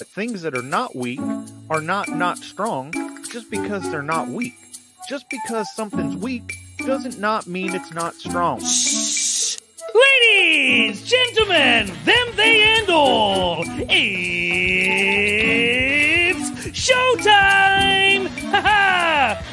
that things that are not weak are not not strong just because they're not weak. Just because something's weak doesn't not mean it's not strong. Ladies, gentlemen, them, they, and all, it's showtime!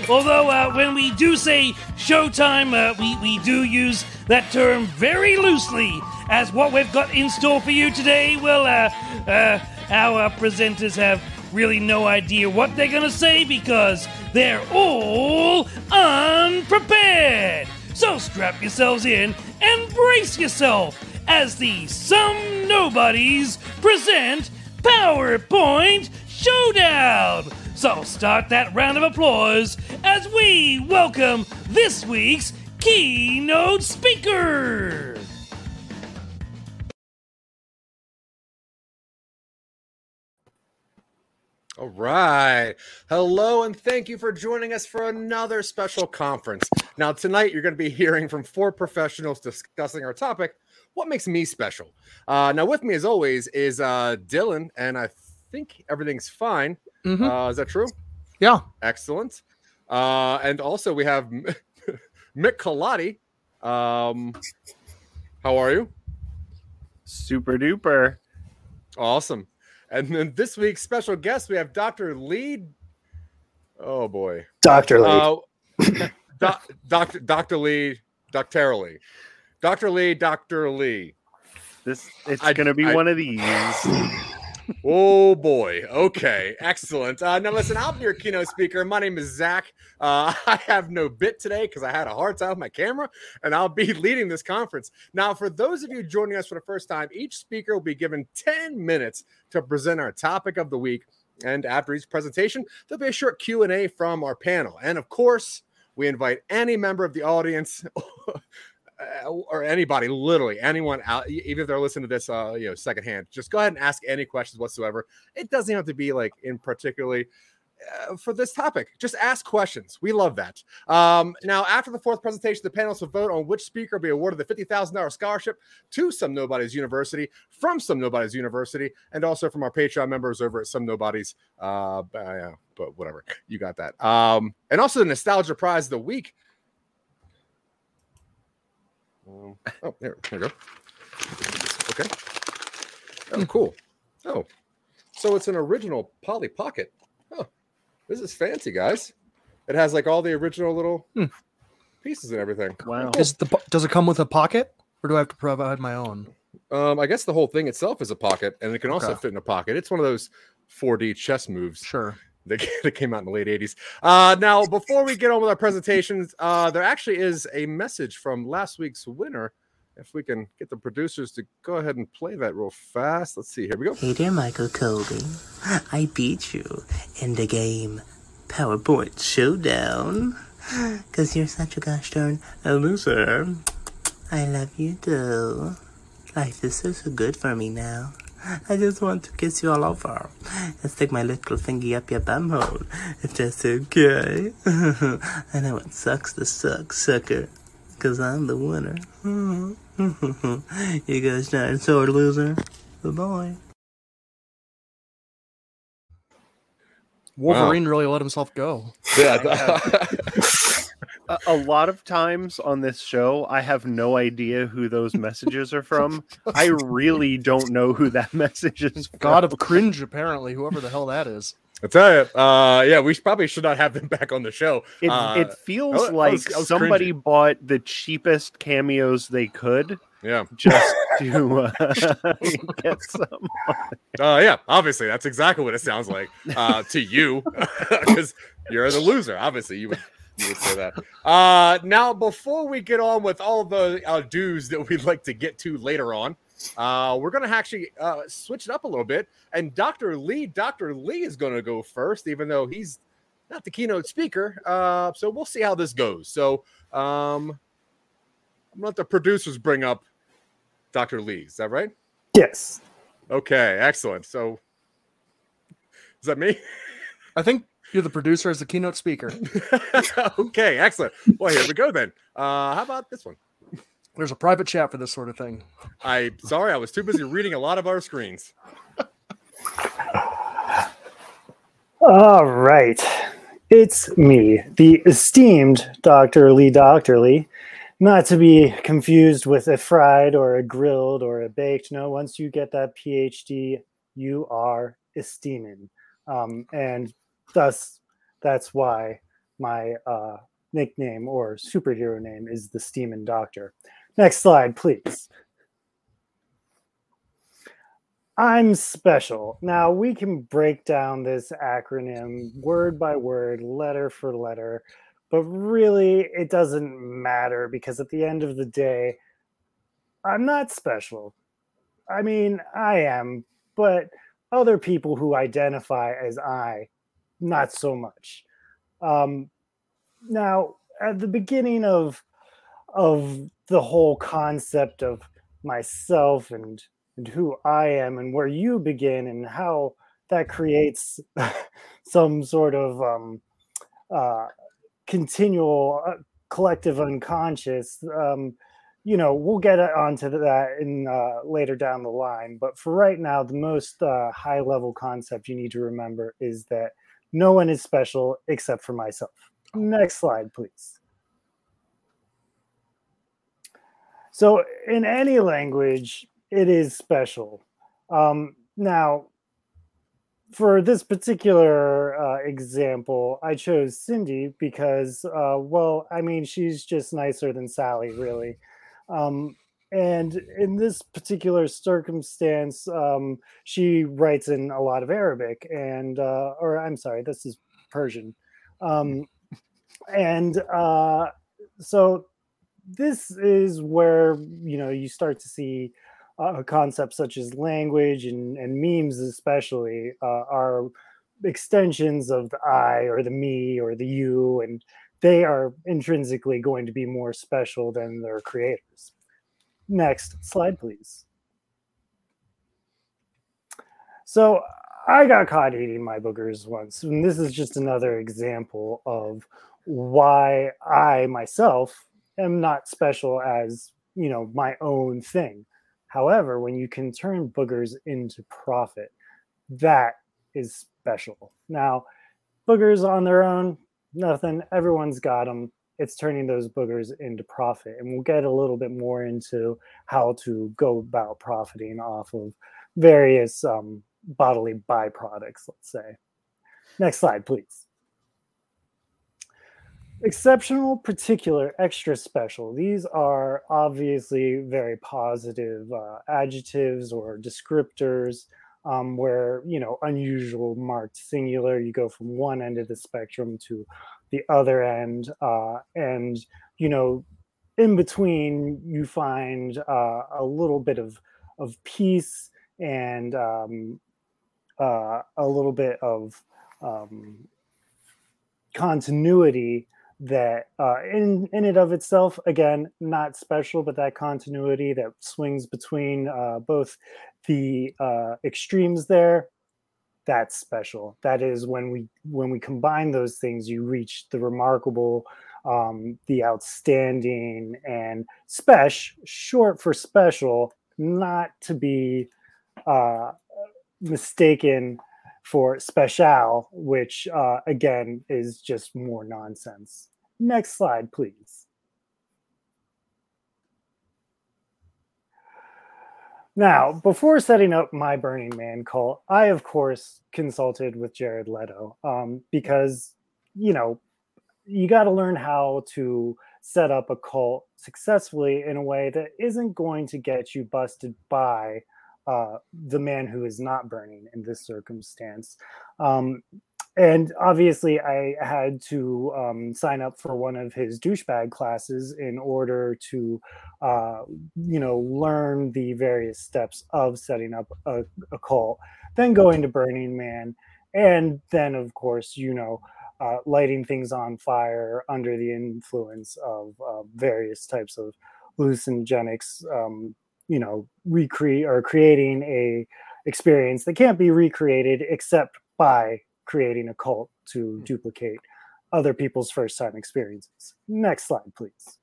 Although, uh, when we do say showtime, uh, we, we do use that term very loosely, as what we've got in store for you today, well, uh, uh, our presenters have really no idea what they're gonna say because they're all unprepared. So strap yourselves in and brace yourself as the Some Nobodies present PowerPoint Showdown. So start that round of applause as we welcome this week's keynote speaker. All right. Hello, and thank you for joining us for another special conference. Now, tonight you're going to be hearing from four professionals discussing our topic what makes me special. Uh, now, with me, as always, is uh, Dylan, and I think everything's fine. Mhm. Uh, is that true? Yeah. Excellent. Uh, and also, we have Mick Colati. Um, how are you? Super duper. Awesome. And then this week's special guest, we have Dr. Lee. Oh boy. Dr. Lee. Uh, doc, Dr. Dr. Lee, Dr. Lee. Dr. Lee, Dr. Lee. This it's I- gonna be I- one of these. Oh boy. Okay. Excellent. Uh, now listen, I'll be your keynote speaker. My name is Zach. Uh, I have no bit today because I had a hard time with my camera, and I'll be leading this conference. Now, for those of you joining us for the first time, each speaker will be given 10 minutes to present our topic of the week. And after each presentation, there'll be a short Q&A from our panel. And of course, we invite any member of the audience uh, or anybody, literally anyone out, even if they're listening to this, uh, you know, secondhand, just go ahead and ask any questions whatsoever. It doesn't have to be like in particularly uh, for this topic. Just ask questions. We love that. Um, now, after the fourth presentation, the panelists will vote on which speaker will be awarded the fifty thousand dollars scholarship to Some Nobody's University from Some Nobody's University, and also from our Patreon members over at Some Nobody's. Uh, but, yeah, but whatever, you got that. Um, and also the nostalgia prize of the week. Um, oh, there, there we go. Okay. Oh, cool. Oh, so it's an original Polly Pocket. Oh, this is fancy, guys. It has like all the original little Hmm. pieces and everything. Wow. Is the does it come with a pocket, or do I have to provide my own? Um, I guess the whole thing itself is a pocket, and it can also Okay. fit in a pocket. It's one of those 4D chess moves Sure. that, that came out in the late 80s. Uh, now, before we get on with our presentations, uh, there actually is a message from last week's winner. If we can get the producers to go ahead and play that real fast. Let's see. Here we go. Hey there, Michael Colby. I beat you in the game PowerPoint Showdown. Cause you're such a gosh darn a loser. I love you too. Life is so so good for me now. I just want to kiss you all over and stick my little fingy up your bumhole, if that's okay. I know it sucks to suck, sucker, cause I'm the winner. you gosh darn sore loser. Bye bye. Wolverine really let himself go. Yeah. A, a lot of times on this show, I have no idea who those messages are from. I really don't know who that message is. From. God of cringe, apparently, whoever the hell that is. I tell you, uh, yeah, we probably should not have them back on the show. It, Uh, it feels I was- I like was- I was somebody cringing. bought the cheapest cameos they could yeah, just to uh, get some. uh, yeah. Obviously, that's exactly what it sounds like uh, to you, because you're the loser. Obviously, you would you would say that. Uh, now, before we get on with all the uh, dues that we'd like to get to later on, uh, we're going to actually uh, switch it up a little bit. And Dr. Lee, Dr. Lee is going to go first, even though he's not the keynote speaker. Uh, so we'll see how this goes. So um, I'm going to let the producers bring up Dr. Lee. Is that right? Yes. Okay, excellent. So is that me? I think you're the producer as the keynote speaker. okay, excellent. Well, here we go then. Uh, how about this one? There's a private chat for this sort of thing. I sorry, I was too busy reading a lot of our screens. All right. It's me, the esteemed Dr. Lee Doctorly. Not to be confused with a fried or a grilled or a baked. No, once you get that PhD, you are esteeming. Um, and thus, that's why my uh, nickname or superhero name is the Steamin' Doctor. Next slide, please. I'm special. Now we can break down this acronym word by word, letter for letter, but really it doesn't matter because at the end of the day, I'm not special. I mean, I am, but other people who identify as I, not so much. Um, now, at the beginning of of the whole concept of myself and and who I am and where you begin and how that creates some sort of um, uh, continual uh, collective unconscious. Um, you know, we'll get onto that in uh, later down the line. But for right now, the most uh, high level concept you need to remember is that no one is special except for myself. Next slide, please. So, in any language, it is special. Um, now, for this particular uh, example, I chose Cindy because, uh, well, I mean, she's just nicer than Sally, really. Um, and in this particular circumstance, um, she writes in a lot of Arabic, and uh, or I'm sorry, this is Persian, um, and uh, so this is where you know you start to see uh, concepts such as language and, and memes especially uh, are extensions of the i or the me or the you and they are intrinsically going to be more special than their creators next slide please so i got caught eating my boogers once and this is just another example of why i myself am not special as you know my own thing However, when you can turn boogers into profit, that is special. Now, boogers on their own, nothing. Everyone's got them. It's turning those boogers into profit. And we'll get a little bit more into how to go about profiting off of various um, bodily byproducts, let's say. Next slide, please exceptional, particular, extra special. These are obviously very positive uh, adjectives or descriptors um, where, you know, unusual marked singular, you go from one end of the spectrum to the other end. Uh, and, you know, in between, you find uh, a little bit of, of peace and um, uh, a little bit of um, continuity that uh, in in and of itself again not special but that continuity that swings between uh, both the uh, extremes there that's special. That is when we when we combine those things you reach the remarkable um, the outstanding and special short for special not to be uh, mistaken for special, which uh, again is just more nonsense. Next slide, please. Now, before setting up my Burning Man cult, I of course consulted with Jared Leto um, because, you know, you got to learn how to set up a cult successfully in a way that isn't going to get you busted by uh, the man who is not burning in this circumstance. Um, and obviously, I had to um, sign up for one of his douchebag classes in order to, uh, you know, learn the various steps of setting up a, a cult, then going to Burning Man, and then, of course, you know, uh, lighting things on fire under the influence of uh, various types of hallucinogenics, um, you know recreate or creating a experience that can't be recreated except by creating a cult to hmm. duplicate other people's first time experiences. Next slide, please.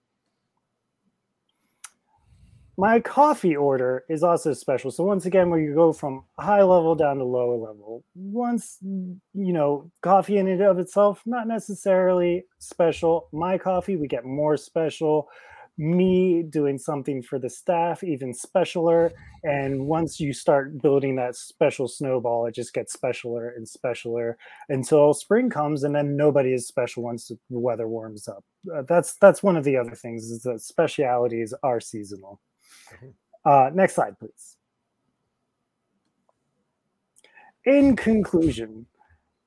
my coffee order is also special. So once again, where you go from high level down to lower level. Once you know, coffee in and of itself, not necessarily special. My coffee, we get more special. Me doing something for the staff, even specialer. And once you start building that special snowball, it just gets specialer and specialer until spring comes, and then nobody is special once the weather warms up. Uh, that's that's one of the other things is that specialities are seasonal. Uh, next slide, please. In conclusion,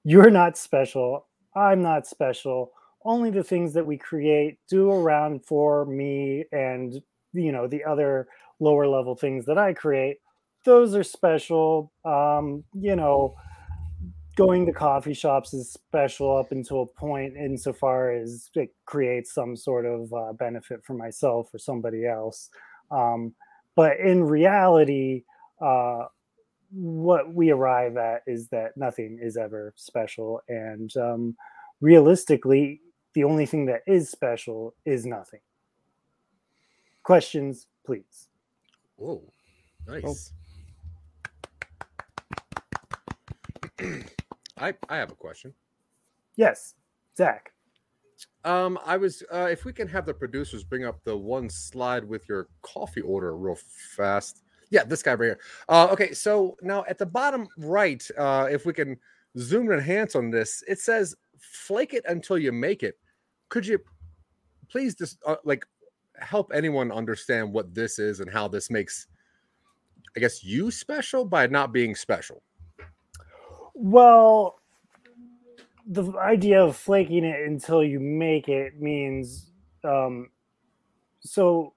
you're not special. I'm not special. Only the things that we create do around for me and you know the other lower level things that I create. Those are special. Um, you know, going to coffee shops is special up until a point insofar as it creates some sort of uh, benefit for myself or somebody else. Um, but in reality, uh, what we arrive at is that nothing is ever special. And um, realistically, the only thing that is special is nothing. Questions, please. Whoa, nice. I I have a question. Yes, Zach. Um, I was uh, if we can have the producers bring up the one slide with your coffee order real fast. Yeah, this guy right here. Uh, okay, so now at the bottom right, uh, if we can zoom and enhance on this, it says "flake it until you make it." Could you please just uh, like help anyone understand what this is and how this makes, I guess, you special by not being special? Well, the idea of flaking it until you make it means um, so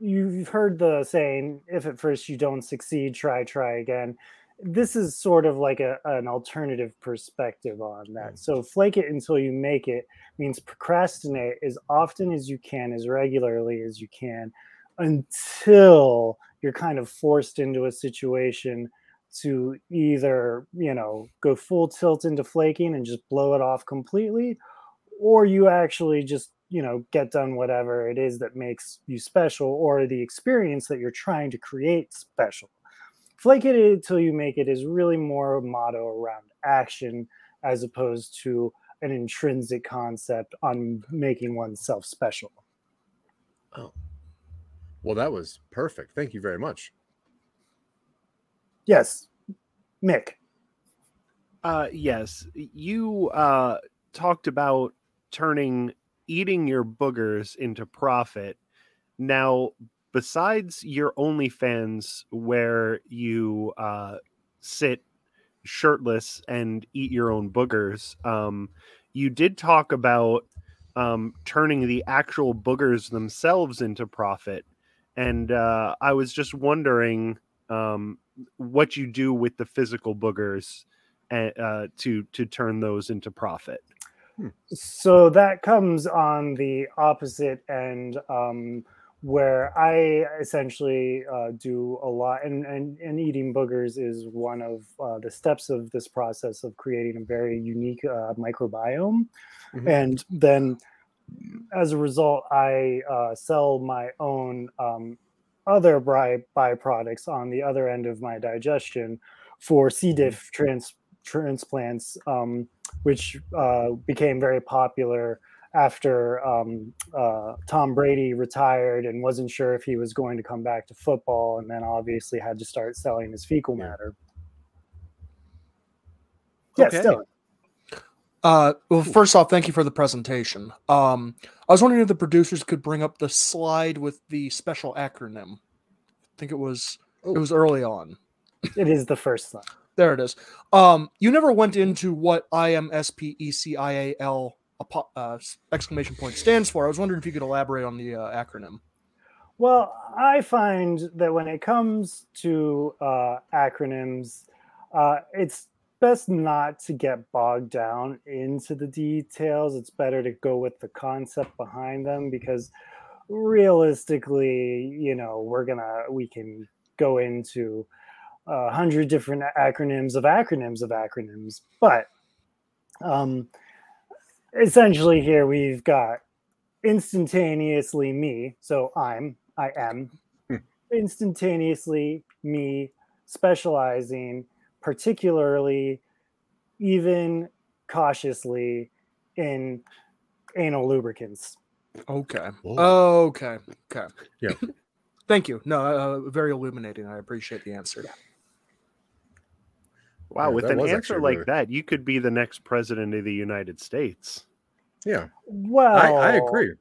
you've heard the saying if at first you don't succeed try try again this is sort of like a, an alternative perspective on that. Mm. So flake it until you make it means procrastinate as often as you can as regularly as you can until you're kind of forced into a situation to either you know go full tilt into flaking and just blow it off completely or you actually just you know get done whatever it is that makes you special or the experience that you're trying to create special flake it until you make it is really more a motto around action as opposed to an intrinsic concept on making oneself special Oh, well, that was perfect. Thank you very much. yes mick Uh, yes, you uh, talked about turning eating your boogers into profit. Now, besides your OnlyFans, where you uh, sit shirtless and eat your own boogers, um, you did talk about um, turning the actual boogers themselves into profit. And uh, I was just wondering um, what you do with the physical boogers uh, to to turn those into profit. so that comes on the opposite end um, where i essentially uh, do a lot and, and and eating boogers is one of uh, the steps of this process of creating a very unique uh, microbiome. Mhm. and then as a result i uh, sell my own um, other by byproducts on the other end of my digestion for c. Diff trans- transplants um, which uh, became very popular after um, uh, Tom Brady retired and wasn't sure if he was going to come back to football, and then obviously had to start selling his fecal matter. Yes, Okay. Dylan. Uh, well, first off, thank you for the presentation. Um, I was wondering if the producers could bring up the slide with the special acronym. I think it was it Oh. was early on. It is the first slide. There it is. Um, you never went into what I Uh, exclamation point stands for. I was wondering if you could elaborate on the uh, acronym. Well, I find that when it comes to uh, acronyms, uh, it's best not to get bogged down into the details. It's better to go with the concept behind them because realistically, you know, we're gonna we can go into a hundred different acronyms of acronyms of acronyms, but um, essentially here we've got instantaneously me, so I'm I am instantaneously me specializing, particularly even cautiously in anal lubricants. Okay. Whoa. Okay. Okay. Yeah. Thank you. No, uh, very illuminating. I appreciate the answer. Wow, Yeah, with an answer like really- that, you could be the next president of the United States. Yeah, Well, I, I agree.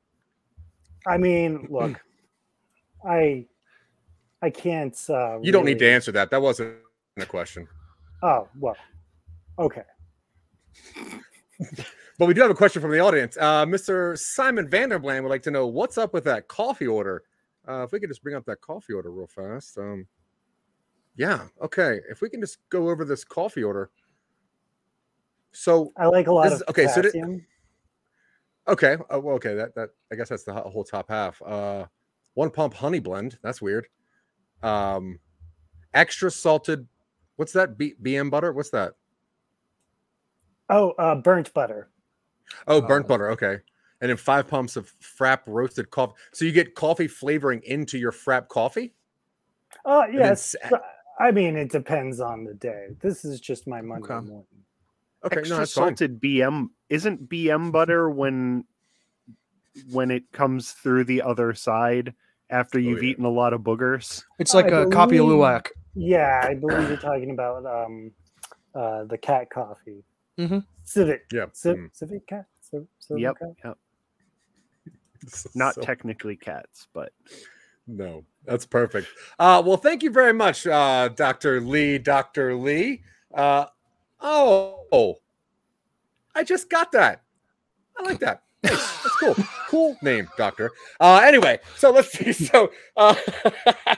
I mean, look, I I can't. Uh, You don't need to answer that. That wasn't a question. Oh well, okay. But we do have a question from the audience. Uh, Mr. Simon Vanderbland would like to know what's up with that coffee order. Uh, if we could just bring up that coffee order real fast. Um, yeah, okay. If we can just go over this coffee order. So, I like a lot This of is- okay, so did- okay, uh, well, okay, that that I guess that's the whole top half. Uh, one pump honey blend. That's weird. Um, extra salted. What's that? B- BM butter. What's that? oh, uh, burnt butter. Oh, burnt Oh. butter. Okay. And then five pumps of frap roasted coffee. So you get coffee flavoring into your frap coffee. Oh then yes. s- I mean, it depends on the day. This is just my Monday Okay. morning. Okay, Extra no, that's fine. salted BM isn't BM butter when when it comes through the other side after you've yeah. eaten a lot of boogers. It's like I a copy of believe- Luwak. Yeah, I believe you're talking about um, uh, the cat coffee. Mhm. Civet. Yeah. Civ- mm. Civet cat. Civ- Civet Yep, cat? yep. Not So- technically cats, but No, that's perfect. Uh, well, thank you very much, uh, Dr. Lee. Dr. Lee. Uh, oh, I just got that. I like that. Nice. That's cool. cool name, Doctor. Uh, anyway, so let's see. So, uh,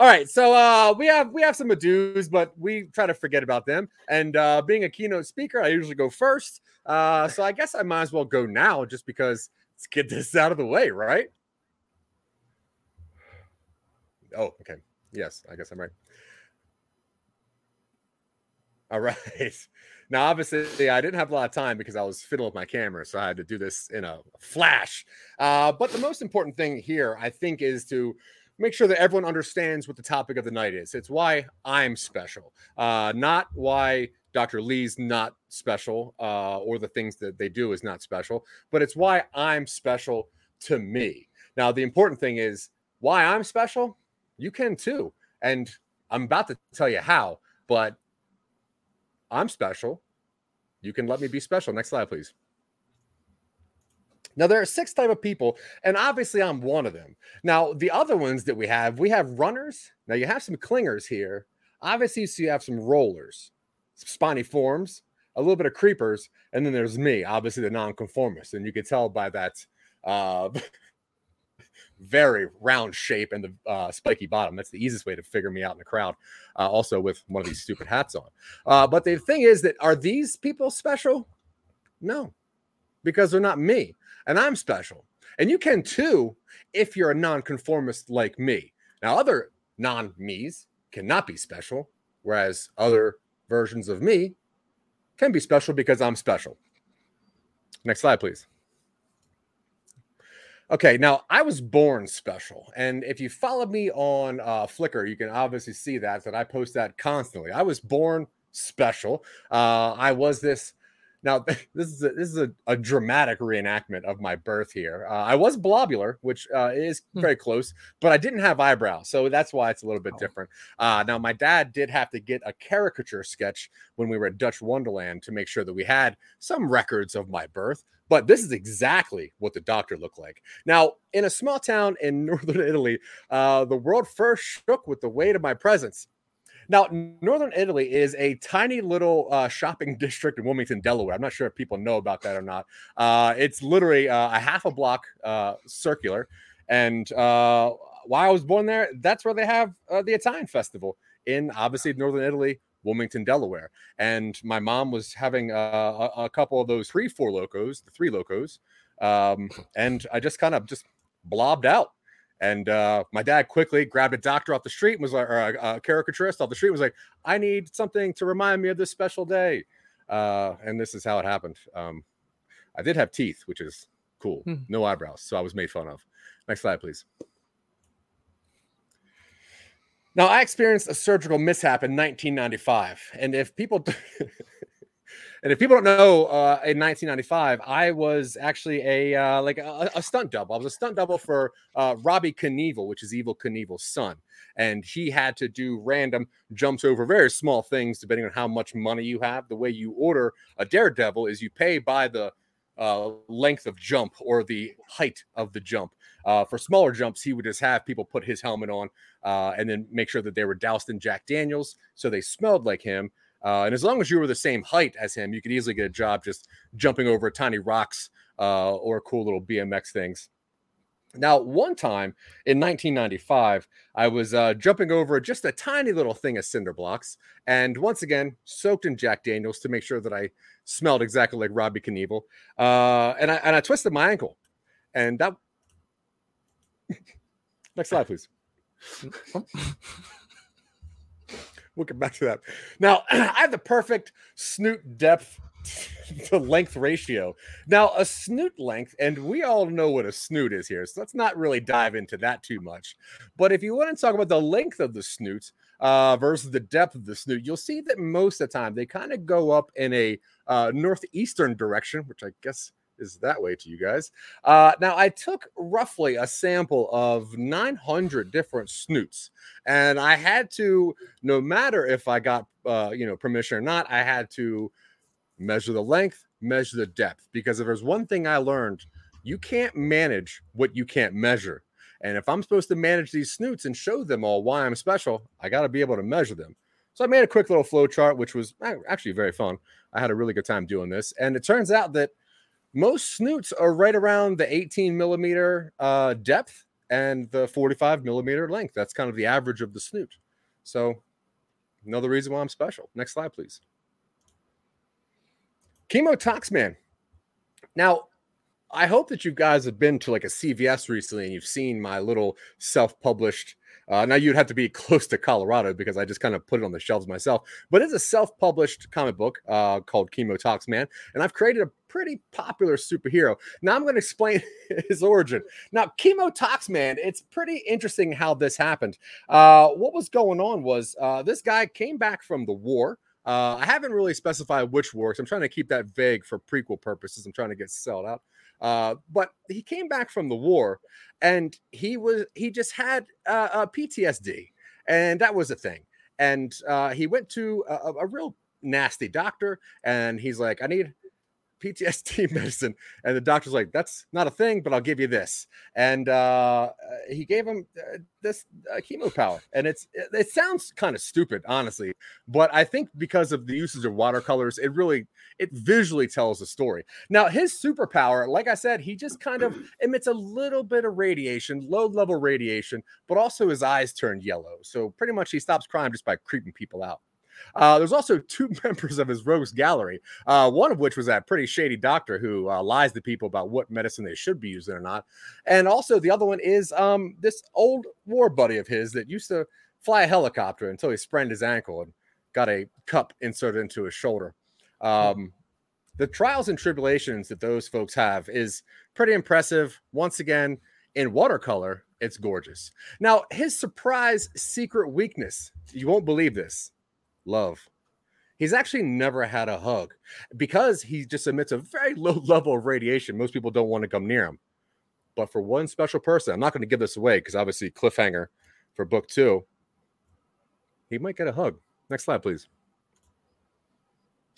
all right. So uh, we have we have some adieus, but we try to forget about them. And uh, being a keynote speaker, I usually go first. Uh, so I guess I might as well go now, just because let's get this out of the way, right? Oh, okay. Yes, I guess I'm right. All right. Now, obviously, I didn't have a lot of time because I was fiddling with my camera, so I had to do this in a flash. Uh, but the most important thing here, I think, is to make sure that everyone understands what the topic of the night is. It's why I'm special, uh, not why Dr. Lee's not special uh, or the things that they do is not special, but it's why I'm special to me. Now, the important thing is why I'm special. You can too. And I'm about to tell you how, but I'm special. You can let me be special. Next slide, please. Now there are six type of people, and obviously I'm one of them. Now the other ones that we have, we have runners. Now you have some clingers here. Obviously, so you have some rollers, some spiny forms, a little bit of creepers, and then there's me, obviously the nonconformist, and you can tell by that uh, very round shape and the uh, spiky bottom. That's the easiest way to figure me out in the crowd. Uh, also with one of these stupid hats on. Uh, but the thing is that are these people special? No, because they're not me, and I'm special. And you can too if you're a nonconformist like me. Now, other non me's cannot be special, whereas other versions of me can be special because I'm special. Next slide, please. Okay, now I was born special, and if you follow me on uh, Flickr, you can obviously see that that I post that constantly. I was born special. Uh, I was this. Now this is a, this is a, a dramatic reenactment of my birth here. Uh, I was blobular, which uh, is Hmm. very close, but I didn't have eyebrows, so that's why it's a little bit Oh. different. Uh, now my dad did have to get a caricature sketch when we were at Dutch Wonderland to make sure that we had some records of my birth. But this is exactly what the doctor looked like. Now, in a small town in northern Italy, uh, the world first shook with the weight of my presence. Now, northern Italy is a tiny little uh, shopping district in Wilmington, Delaware. I'm not sure if people know about that or not. Uh, it's literally uh, a half a block uh, circular. And uh, while I was born there, that's where they have the Italian festival in obviously northern Italy, Wilmington, Delaware. And my mom was having uh, a, a couple of those three, four locos, the three locos. Um, and I just kind of just blobbed out. And uh, my dad quickly grabbed a doctor off the street and was like, or a, a caricaturist off the street was like, I need something to remind me of this special day. Uh, and this is how it happened. Um, I did have teeth, which is cool. Hmm. No eyebrows. So I was made fun of. Next slide, please. Now, I experienced a surgical mishap in 1995, and if people and if people don't know, uh, in 1995, I was actually a uh, like a, a, stunt double. I was a stunt double for uh, Robbie Knievel, which is Evel Knievel's son, and he had to do random jumps over very small things depending on how much money you have. The way you order a daredevil is you pay by the uh, length of jump or the height of the jump. Uh, for smaller jumps, he would just have people put his helmet on uh, and then make sure that they were doused in Jack Daniels so they smelled like him. Uh, and as long as you were the same height as him, you could easily get a job just jumping over tiny rocks uh, or cool little BMX things. Now, one time in 1995, I was uh, jumping over just a tiny little thing of cinder blocks, and once again, soaked in Jack Daniels to make sure that I smelled exactly like Robbie Knievel. Uh, and I and I twisted my ankle, and that Next slide, please. we'll get back to that. Now, I have the perfect snoot depth to length ratio. Now, a snoot length, and we all know what a snoot is here, so let's not really dive into that too much. But if you want to talk about the length of the snoot uh, versus the depth of the snoot, you'll see that most of the time they kind of go up in a uh, northeastern direction, which I guess is that way to you guys. Uh, now, I took roughly a sample of 900 different snoots, and I had to, no matter if I got, uh, you know, permission or not, I had to measure the length, measure the depth, because if there's one thing I learned, you can't manage what you can't measure. And if I'm supposed to manage these snoots and show them all why I'm special, I got to be able to measure them. So I made a quick little flow chart, which was actually very fun. I had a really good time doing this. And it turns out that most snoots are right around the 18 millimeter uh, depth and the 45 millimeter length. That's kind of the average of the snoot. So, another reason why I'm special. Next slide, please. Chemotox Man. Now, I hope that you guys have been to like a CVS recently and you've seen my little self published uh, now you'd have to be close to Colorado because I just kind of put it on the shelves myself. But it's a self-published comic book uh, called Chemo Tox Man, and I've created a pretty popular superhero. Now I'm going to explain his origin. Now Chemo Tox Man, it's pretty interesting how this happened. Uh, what was going on was uh, this guy came back from the war. Uh, I haven't really specified which war. I'm trying to keep that vague for prequel purposes. I'm trying to get sold out. Uh, but he came back from the war and he was he just had uh, a PTSD, and that was a thing. And uh, he went to a, a real nasty doctor, and he's like, "I need PTSD medicine. And the doctor's like, that's not a thing, but I'll give you this. And uh, he gave him uh, this uh, chemo power. And it's it, it sounds kind of stupid, honestly, but I think because of the usage of watercolors, it really it visually tells the story. Now, his superpower, like I said, he just kind of emits a little bit of radiation, low level radiation, but also his eyes turn yellow. So pretty much he stops crime just by creeping people out. Uh, there's also two members of his rogues gallery, uh, one of which was that pretty shady doctor who uh, lies to people about what medicine they should be using or not. And also, the other one is um, this old war buddy of his that used to fly a helicopter until he sprained his ankle and got a cup inserted into his shoulder. Hmm. Um, the trials and tribulations that those folks have is pretty impressive. Once again, in watercolor, it's gorgeous. Now, his surprise secret weakness, you won't believe this love. He's actually never had a hug because he just emits a very low level of radiation. Most people don't want to come near him. But for one special person, I'm not going to give this away because obviously, cliffhanger for book two, he might get a hug. Next slide, please.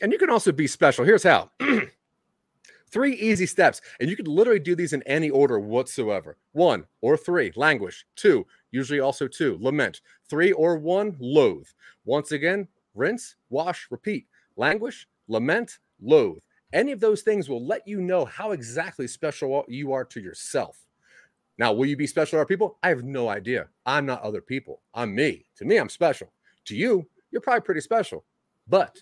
And you can also be special. Here's how three easy steps, and you can literally do these in any order whatsoever. One or three, languish. Two, usually also two, lament. Three or one, loathe. Once again, rinse, wash, repeat. Languish, lament, loathe. Any of those things will let you know how exactly special you are to yourself. Now, will you be special to other people? I have no idea. I'm not other people. I'm me. To me, I'm special. To you, you're probably pretty special. But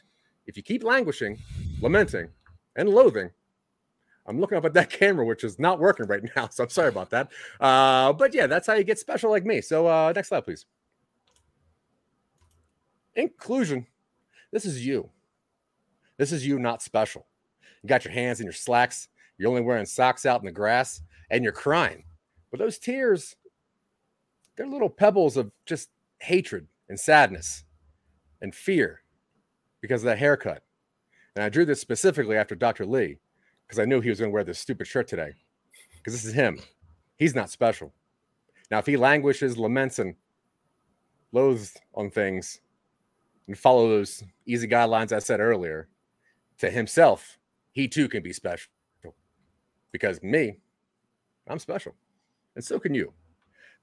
if you keep languishing, lamenting, and loathing, I'm looking up at that camera, which is not working right now. So I'm sorry about that. Uh, but yeah, that's how you get special like me. So uh, next slide, please. Inclusion. This is you. This is you not special. You got your hands in your slacks. You're only wearing socks out in the grass and you're crying. But those tears, they're little pebbles of just hatred and sadness and fear because of that haircut. And I drew this specifically after Dr. Lee because I knew he was going to wear this stupid shirt today because this is him. He's not special. Now, if he languishes, laments, and loathes on things and follow those easy guidelines I said earlier to himself, he too can be special. Because me, I'm special. And so can you.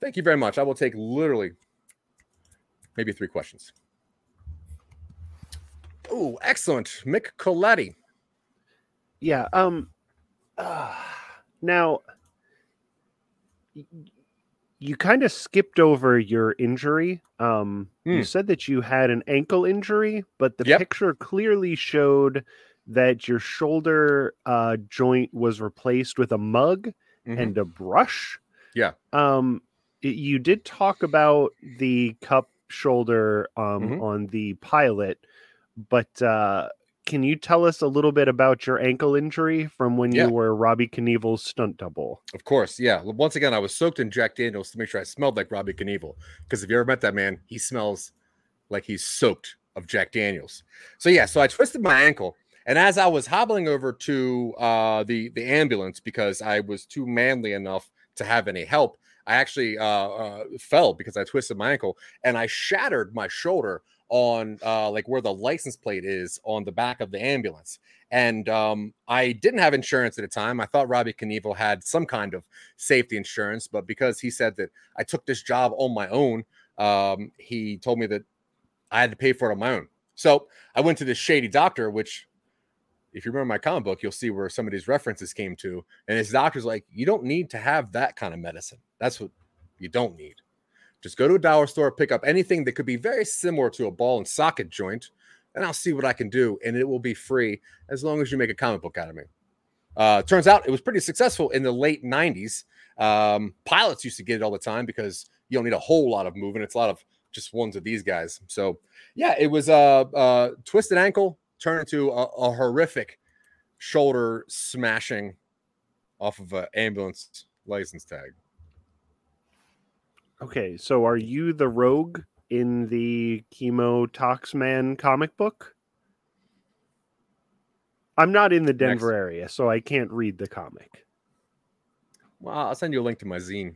Thank you very much. I will take literally maybe three questions. Oh, excellent. Mick Coletti. Yeah. Um. Uh, now, you kind of skipped over your injury. Um, you Hmm. said that you had an ankle injury, but the Yep. picture clearly showed that your shoulder uh, joint was replaced with a mug Mhm. and a brush. Yeah. Um, y- you did talk about the cup shoulder um, Mhm. on the pilot, but uh, can you tell us a little bit about your ankle injury from when Yeah. you were Robbie Knievel's stunt double? Of course, yeah. Once again, I was soaked in Jack Daniels to make sure I smelled like Robbie Knievel. Because if you ever met that man, he smells like he's soaked of Jack Daniels. So yeah, so I twisted my ankle, and as I was hobbling over to uh, the the ambulance because I was too manly enough to have any help, I actually uh, uh, fell because I twisted my ankle, and I shattered my shoulder on uh, like where the license plate is on the back of the ambulance. And um, I didn't have insurance at the time. I thought Robbie Knievel had some kind of safety insurance, but because he said that I took this job on my own, um, he told me that I had to pay for it on my own. So I went to this shady doctor, which, if you remember my comic book, you'll see where some of these references came to. And his doctor's like, you don't need to have that kind of medicine. That's what you don't need. Just go to a dollar store, pick up anything that could be very similar to a ball and socket joint, and I'll see what I can do. And it will be free as long as you make a comic book out of me. Uh, turns out it was pretty successful in the late 90s. Um, pilots used to get it all the time because you don't need a whole lot of movement. It's a lot of just ones of these guys. So, yeah, it was a uh, uh, twisted ankle turned into a, a horrific shoulder smashing off of an ambulance license tag. Okay, so are you the rogue in the Chemo Toxman comic book? I'm not in the Denver Next. area, so I can't read the comic. Well, I'll send you a link to my zine.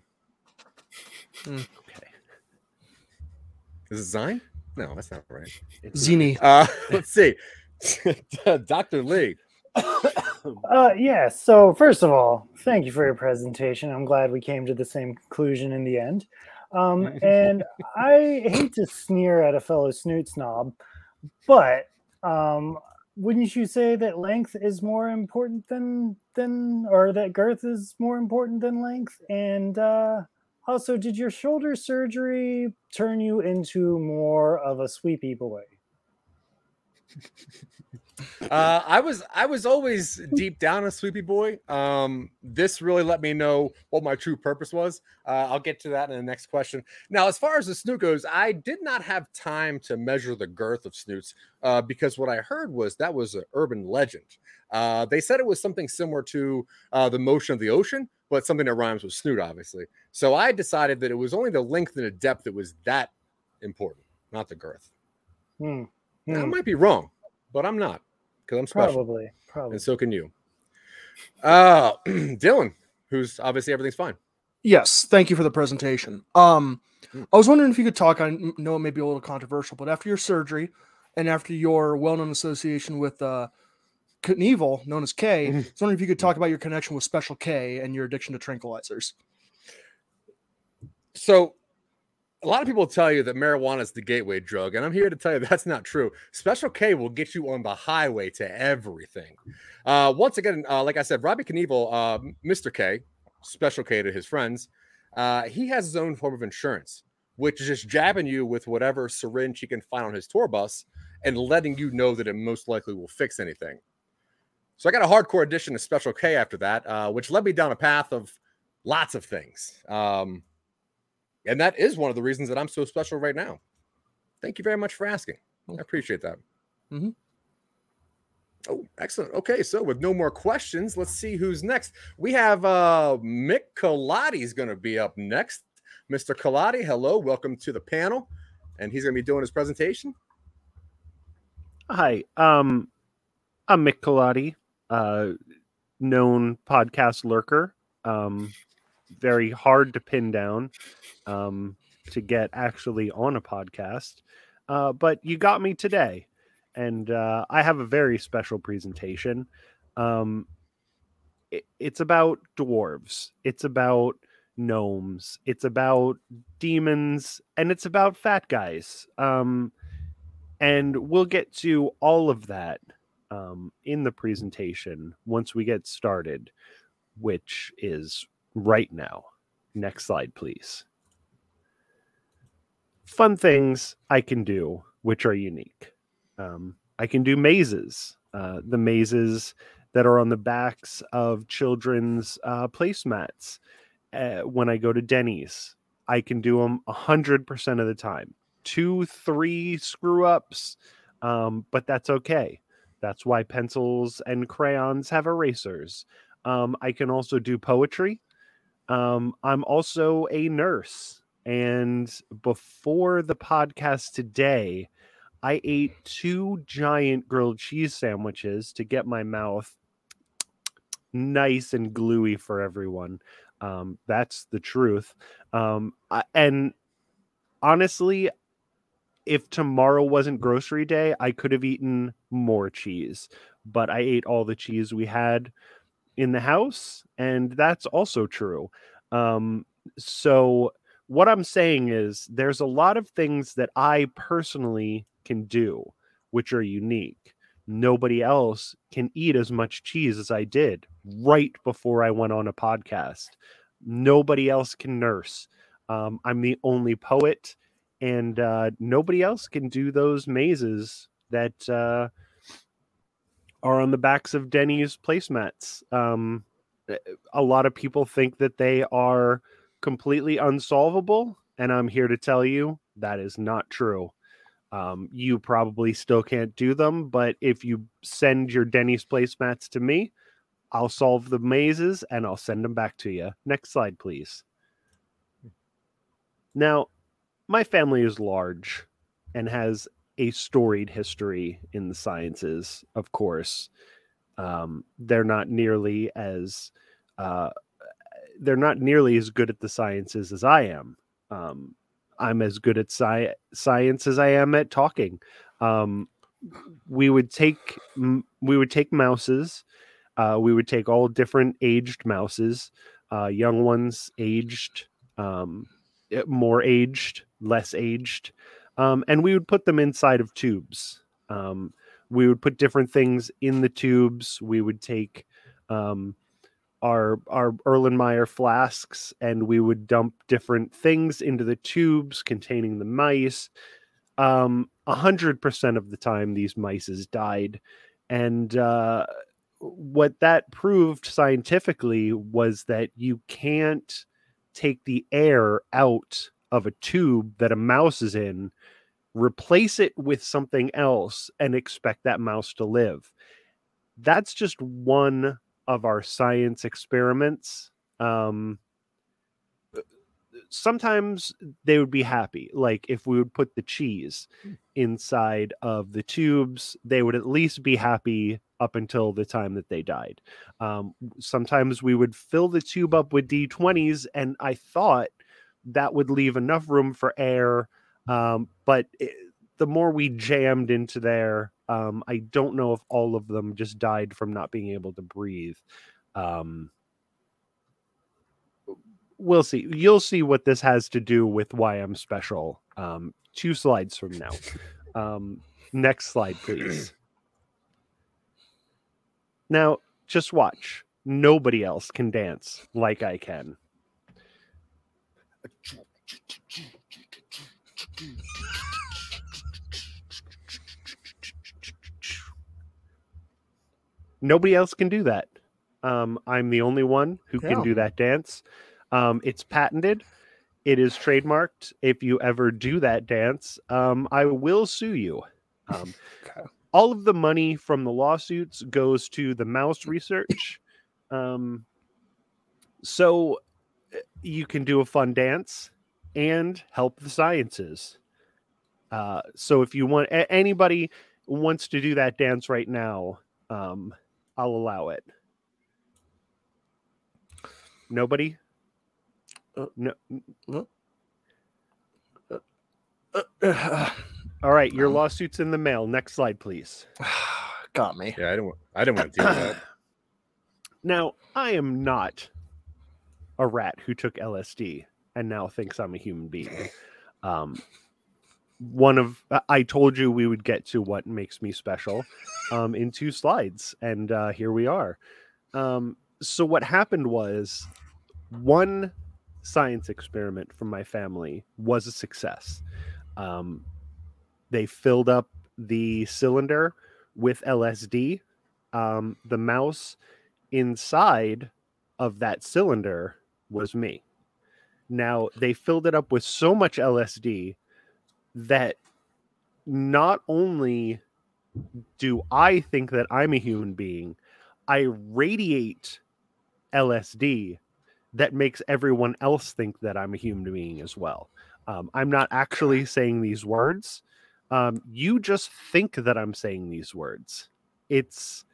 Okay. Is it Zine? No, that's not right. Zini. Uh, let's see. Dr. Lee. Uh, yeah. So first of all, thank you for your presentation. I'm glad we came to the same conclusion in the end. Um, and I hate to sneer at a fellow snoot snob, but um, wouldn't you say that length is more important than than, or that girth is more important than length? And uh, also, did your shoulder surgery turn you into more of a sweepy boy? Uh, I was I was always deep down a sweepy boy. Um, this really let me know what my true purpose was. Uh, I'll get to that in the next question. Now, as far as the snoot goes, I did not have time to measure the girth of snoots uh, because what I heard was that was an urban legend. Uh, they said it was something similar to uh, the motion of the ocean, but something that rhymes with snoot, obviously. So I decided that it was only the length and the depth that was that important, not the girth. Hmm. Now, I Hmm. might be wrong, but I'm not because I'm special Probably. Probably. and so can you. Uh, Dylan, who's obviously everything's fine. Yes, thank you for the presentation. Um, Mm. I was wondering if you could talk. I know it may be a little controversial, but after your surgery and after your well-known association with uh, Knievel, known as K, I was wondering if you could talk about your connection with Special K and your addiction to tranquilizers. So, a lot of people tell you that marijuana is the gateway drug, and I'm here to tell you that's not true. Special K will get you on the highway to everything. Uh, once again, uh, like I said, Robbie Knievel, uh, Mr. K, Special K to his friends, uh, he has his own form of insurance, which is just jabbing you with whatever syringe he can find on his tour bus and letting you know that it most likely will fix anything. So I got a hardcore addition to Special K after that, uh, which led me down a path of lots of things. Um, and that is one of the reasons that I'm so special right now. Thank you very much for asking. I appreciate that. Mm-hmm. Oh, excellent. Okay, so with no more questions, let's see who's next. We have uh Mick Colati is going to be up next. Mr. Colati, hello, welcome to the panel. and he's going to be doing his presentation. Hi, um, I'm Mick Colati, uh, known podcast lurker. Um, very hard to pin down um, to get actually on a podcast, uh, but you got me today, and uh, I have a very special presentation. Um, it, it's about dwarves. It's about gnomes. It's about demons, and it's about fat guys. Um, and we'll get to all of that um, in the presentation once we get started, which is right now. Next slide, please. Fun things I can do, which are unique. Um, I can do mazes. Uh, the mazes that are on the backs of children's uh, placemats. Uh, when I go to Denny's, I can do them 100% of the time. Two, three screw ups, um, but that's okay. That's why pencils and crayons have erasers. Um, I can also do poetry. Um, I'm also a nurse. And before the podcast today, I ate two giant grilled cheese sandwiches to get my mouth nice and gluey for everyone. Um, that's the truth. Um, I, and honestly, if tomorrow wasn't grocery day, I could have eaten more cheese, but I ate all the cheese we had in the house, and that's also true. Um, so, what I'm saying is, there's a lot of things that I personally can do, which are unique. Nobody else can eat as much cheese as I did right before I went on a podcast. Nobody else can nurse. Um, I'm the only poet, and uh, nobody else can do those mazes that uh, are on the backs of Denny's placemats. Um, a lot of people think that they are completely unsolvable, and I'm here to tell you that is not true. Um, you probably still can't do them, but if you send your Denny's placemats to me, I'll solve the mazes and I'll send them back to you. Next slide, please. Now, my family is large and has a storied history in the sciences, of course. Um, they're not nearly as uh, they're not nearly as good at the sciences as I am. Um, I'm as good at sci- science as I am at talking. Um, we would take we would take mouses uh, we would take all different aged mouses, uh, young ones, aged, um, eh, more aged, less aged, um, and we would put them inside of tubes. Um, we would put different things in the tubes. We would take um, our our Erlenmeyer flasks and we would dump different things into the tubes containing the mice. Um, a hundred percent of the time, these mice died, and uh, what that proved scientifically was that you can't take the air out of a tube that a mouse is in, replace it with something else, and expect that mouse to live. That's just one of our science experiments. Um, sometimes they would be happy. Like if we would put the cheese hmm. inside of the tubes, they would at least be happy up until the time that they died. Um, sometimes we would fill the tube up with D20s, and I thought that would leave enough room for air. Um, but it, the more we jammed into there, um, I don't know if all of them just died from not being able to breathe. Um, we'll see. You'll see what this has to do with why I'm special. Um, two slides from now. Um, next slide, please. Now, just watch. Nobody else can dance like I can. Nobody else can do that. Um, I'm the only one who yeah. can do that dance. Um, it's patented. It is trademarked. If you ever do that dance, um, I will sue you. Um, okay all of the money from the lawsuits goes to the mouse research. Um, so you can do a fun dance and help the sciences. Uh, so if you want a- anybody wants to do that dance right now, um, I'll allow it. Nobody. Uh, no. Uh, All right, your lawsuit's in the mail. Next slide, please. got me. Yeah, I didn't. I didn't want to do that. Now, I am not a rat who took LSD and now thinks I'm a human being. Um, one of I- told you we would get to what makes me special um, in two slides, and uh, here we are. Um, so what happened was one science experiment from my family was a success. Um, they filled up the cylinder with LSD. Um, the mouse inside of that cylinder was me. Now, they filled it up with so much LSD that not only do I think that I'm a human being, I radiate LSD that makes everyone else think that I'm a human being as well. Um, I'm not actually saying these words. Um, you just think that I'm saying these words. It's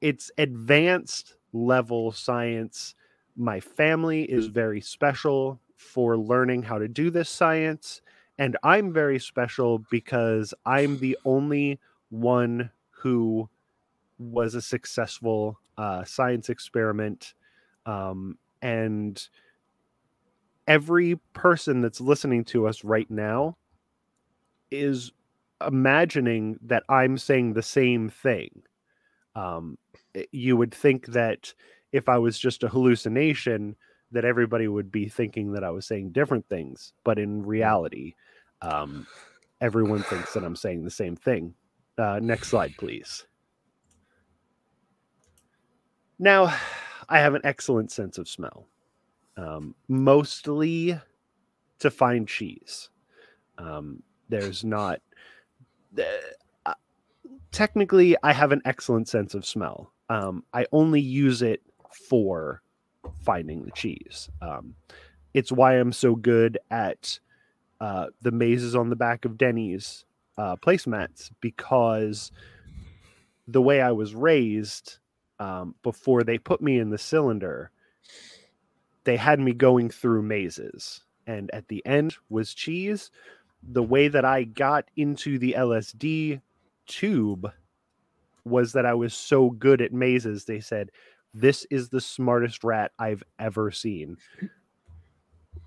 it's advanced level science. My family is very special for learning how to do this science. And I'm very special because I'm the only one who was a successful uh, science experiment. Um, and every person that's listening to us right now is imagining that I'm saying the same thing. Um, you would think that if I was just a hallucination, that everybody would be thinking that I was saying different things. But in reality, um, everyone thinks that I'm saying the same thing. Uh, next slide, please. Now, I have an excellent sense of smell, um, mostly to find cheese. Um, there's not. Uh, technically, I have an excellent sense of smell. Um, I only use it for finding the cheese. Um, it's why I'm so good at uh, the mazes on the back of Denny's uh, placemats because the way I was raised um, before they put me in the cylinder, they had me going through mazes. And at the end was cheese. The way that I got into the LSD tube was that I was so good at mazes. They said, This is the smartest rat I've ever seen.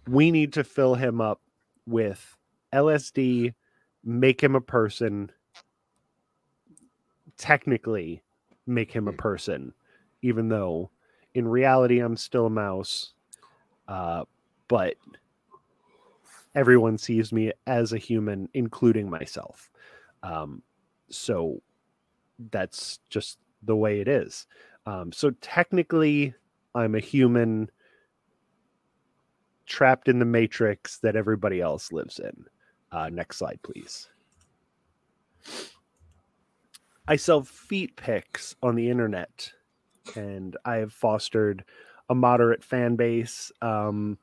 We need to fill him up with LSD, make him a person, technically make him a person, even though in reality I'm still a mouse. Uh, but everyone sees me as a human, including myself. Um, so that's just the way it is. Um, so technically, I'm a human trapped in the matrix that everybody else lives in. Uh, next slide, please. I sell feet pics on the internet, and I have fostered a moderate fan base. Um,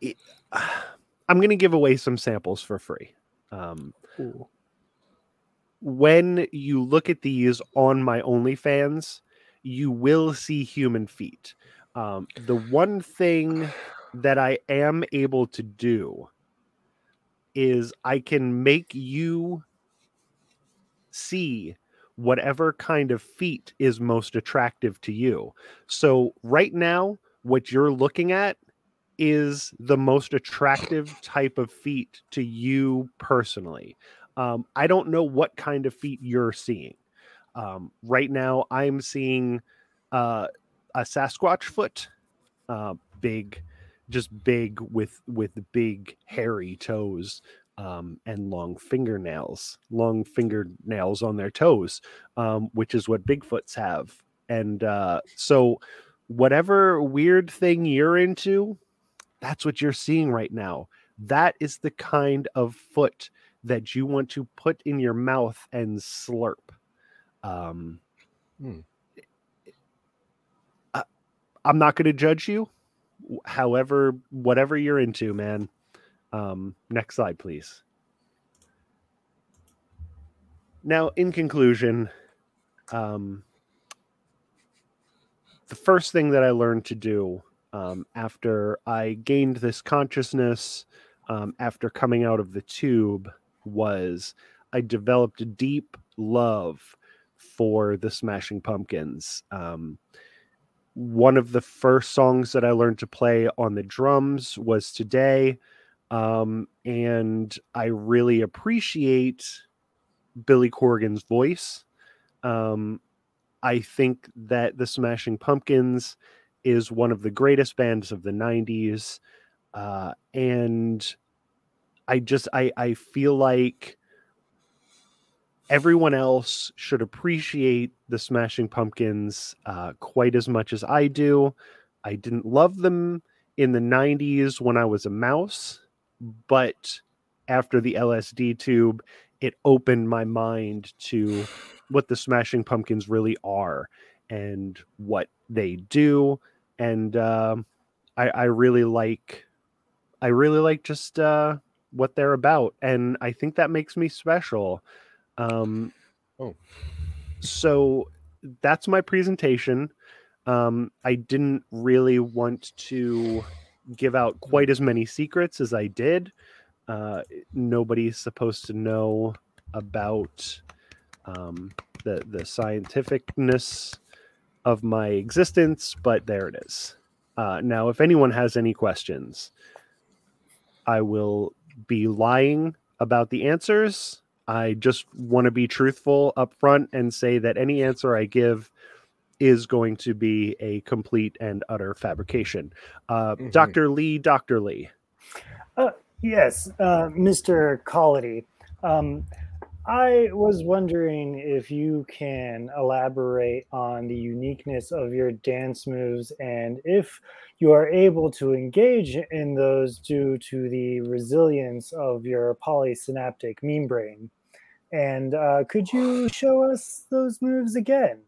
it- I'm going to give away some samples for free. Um. When you look at these on my OnlyFans, you will see human feet. Um, the one thing that I am able to do is I can make you see whatever kind of feet is most attractive to you. So, right now, what you're looking at is the most attractive type of feet to you personally. Um, I don't know what kind of feet you're seeing. Um, right now, I'm seeing uh, a Sasquatch foot, uh, big, just big with with big hairy toes um, and long fingernails, long fingernails on their toes, um, which is what Bigfoots have. And uh, so, whatever weird thing you're into, that's what you're seeing right now. That is the kind of foot that you want to put in your mouth and slurp. Um, Hmm. I, I'm not going to judge you. However, whatever you're into, man, Um, next slide, please. Now, in conclusion, um, the first thing that I learned to do um, after I gained this consciousness, um, after coming out of the tube, was I developed a deep love for the Smashing Pumpkins. Um, one of the first songs that I learned to play on the drums was Today. Um, and I really appreciate Billy Corgan's voice. Um, I think that the Smashing Pumpkins is one of the greatest bands of the 90s. Uh, and I just I I feel like everyone else should appreciate the Smashing Pumpkins uh, quite as much as I do. I didn't love them in the 90s when I was a mouse, but after the LSD tube, it opened my mind to what the Smashing Pumpkins really are and what they do. And uh, I, I really like, I really like just uh, what they're about, and I think that makes me special. Um, Oh. so that's my presentation. Um, I didn't really want to give out quite as many secrets as I did. Uh, nobody's supposed to know about um, the the scientificness of my existence, but there it is. Uh, now, if anyone has any questions, I will be lying about the answers. I just want to be truthful up front and say that any answer I give is going to be a complete and utter fabrication. Uh, Mhm. Dr. Lee, Dr. Lee. Yes, uh, Mr. Collity. Um, I was wondering if you can elaborate on the uniqueness of your dance moves and if you are able to engage in those due to the resilience of your polysynaptic membrane. And uh, could you show us those moves again?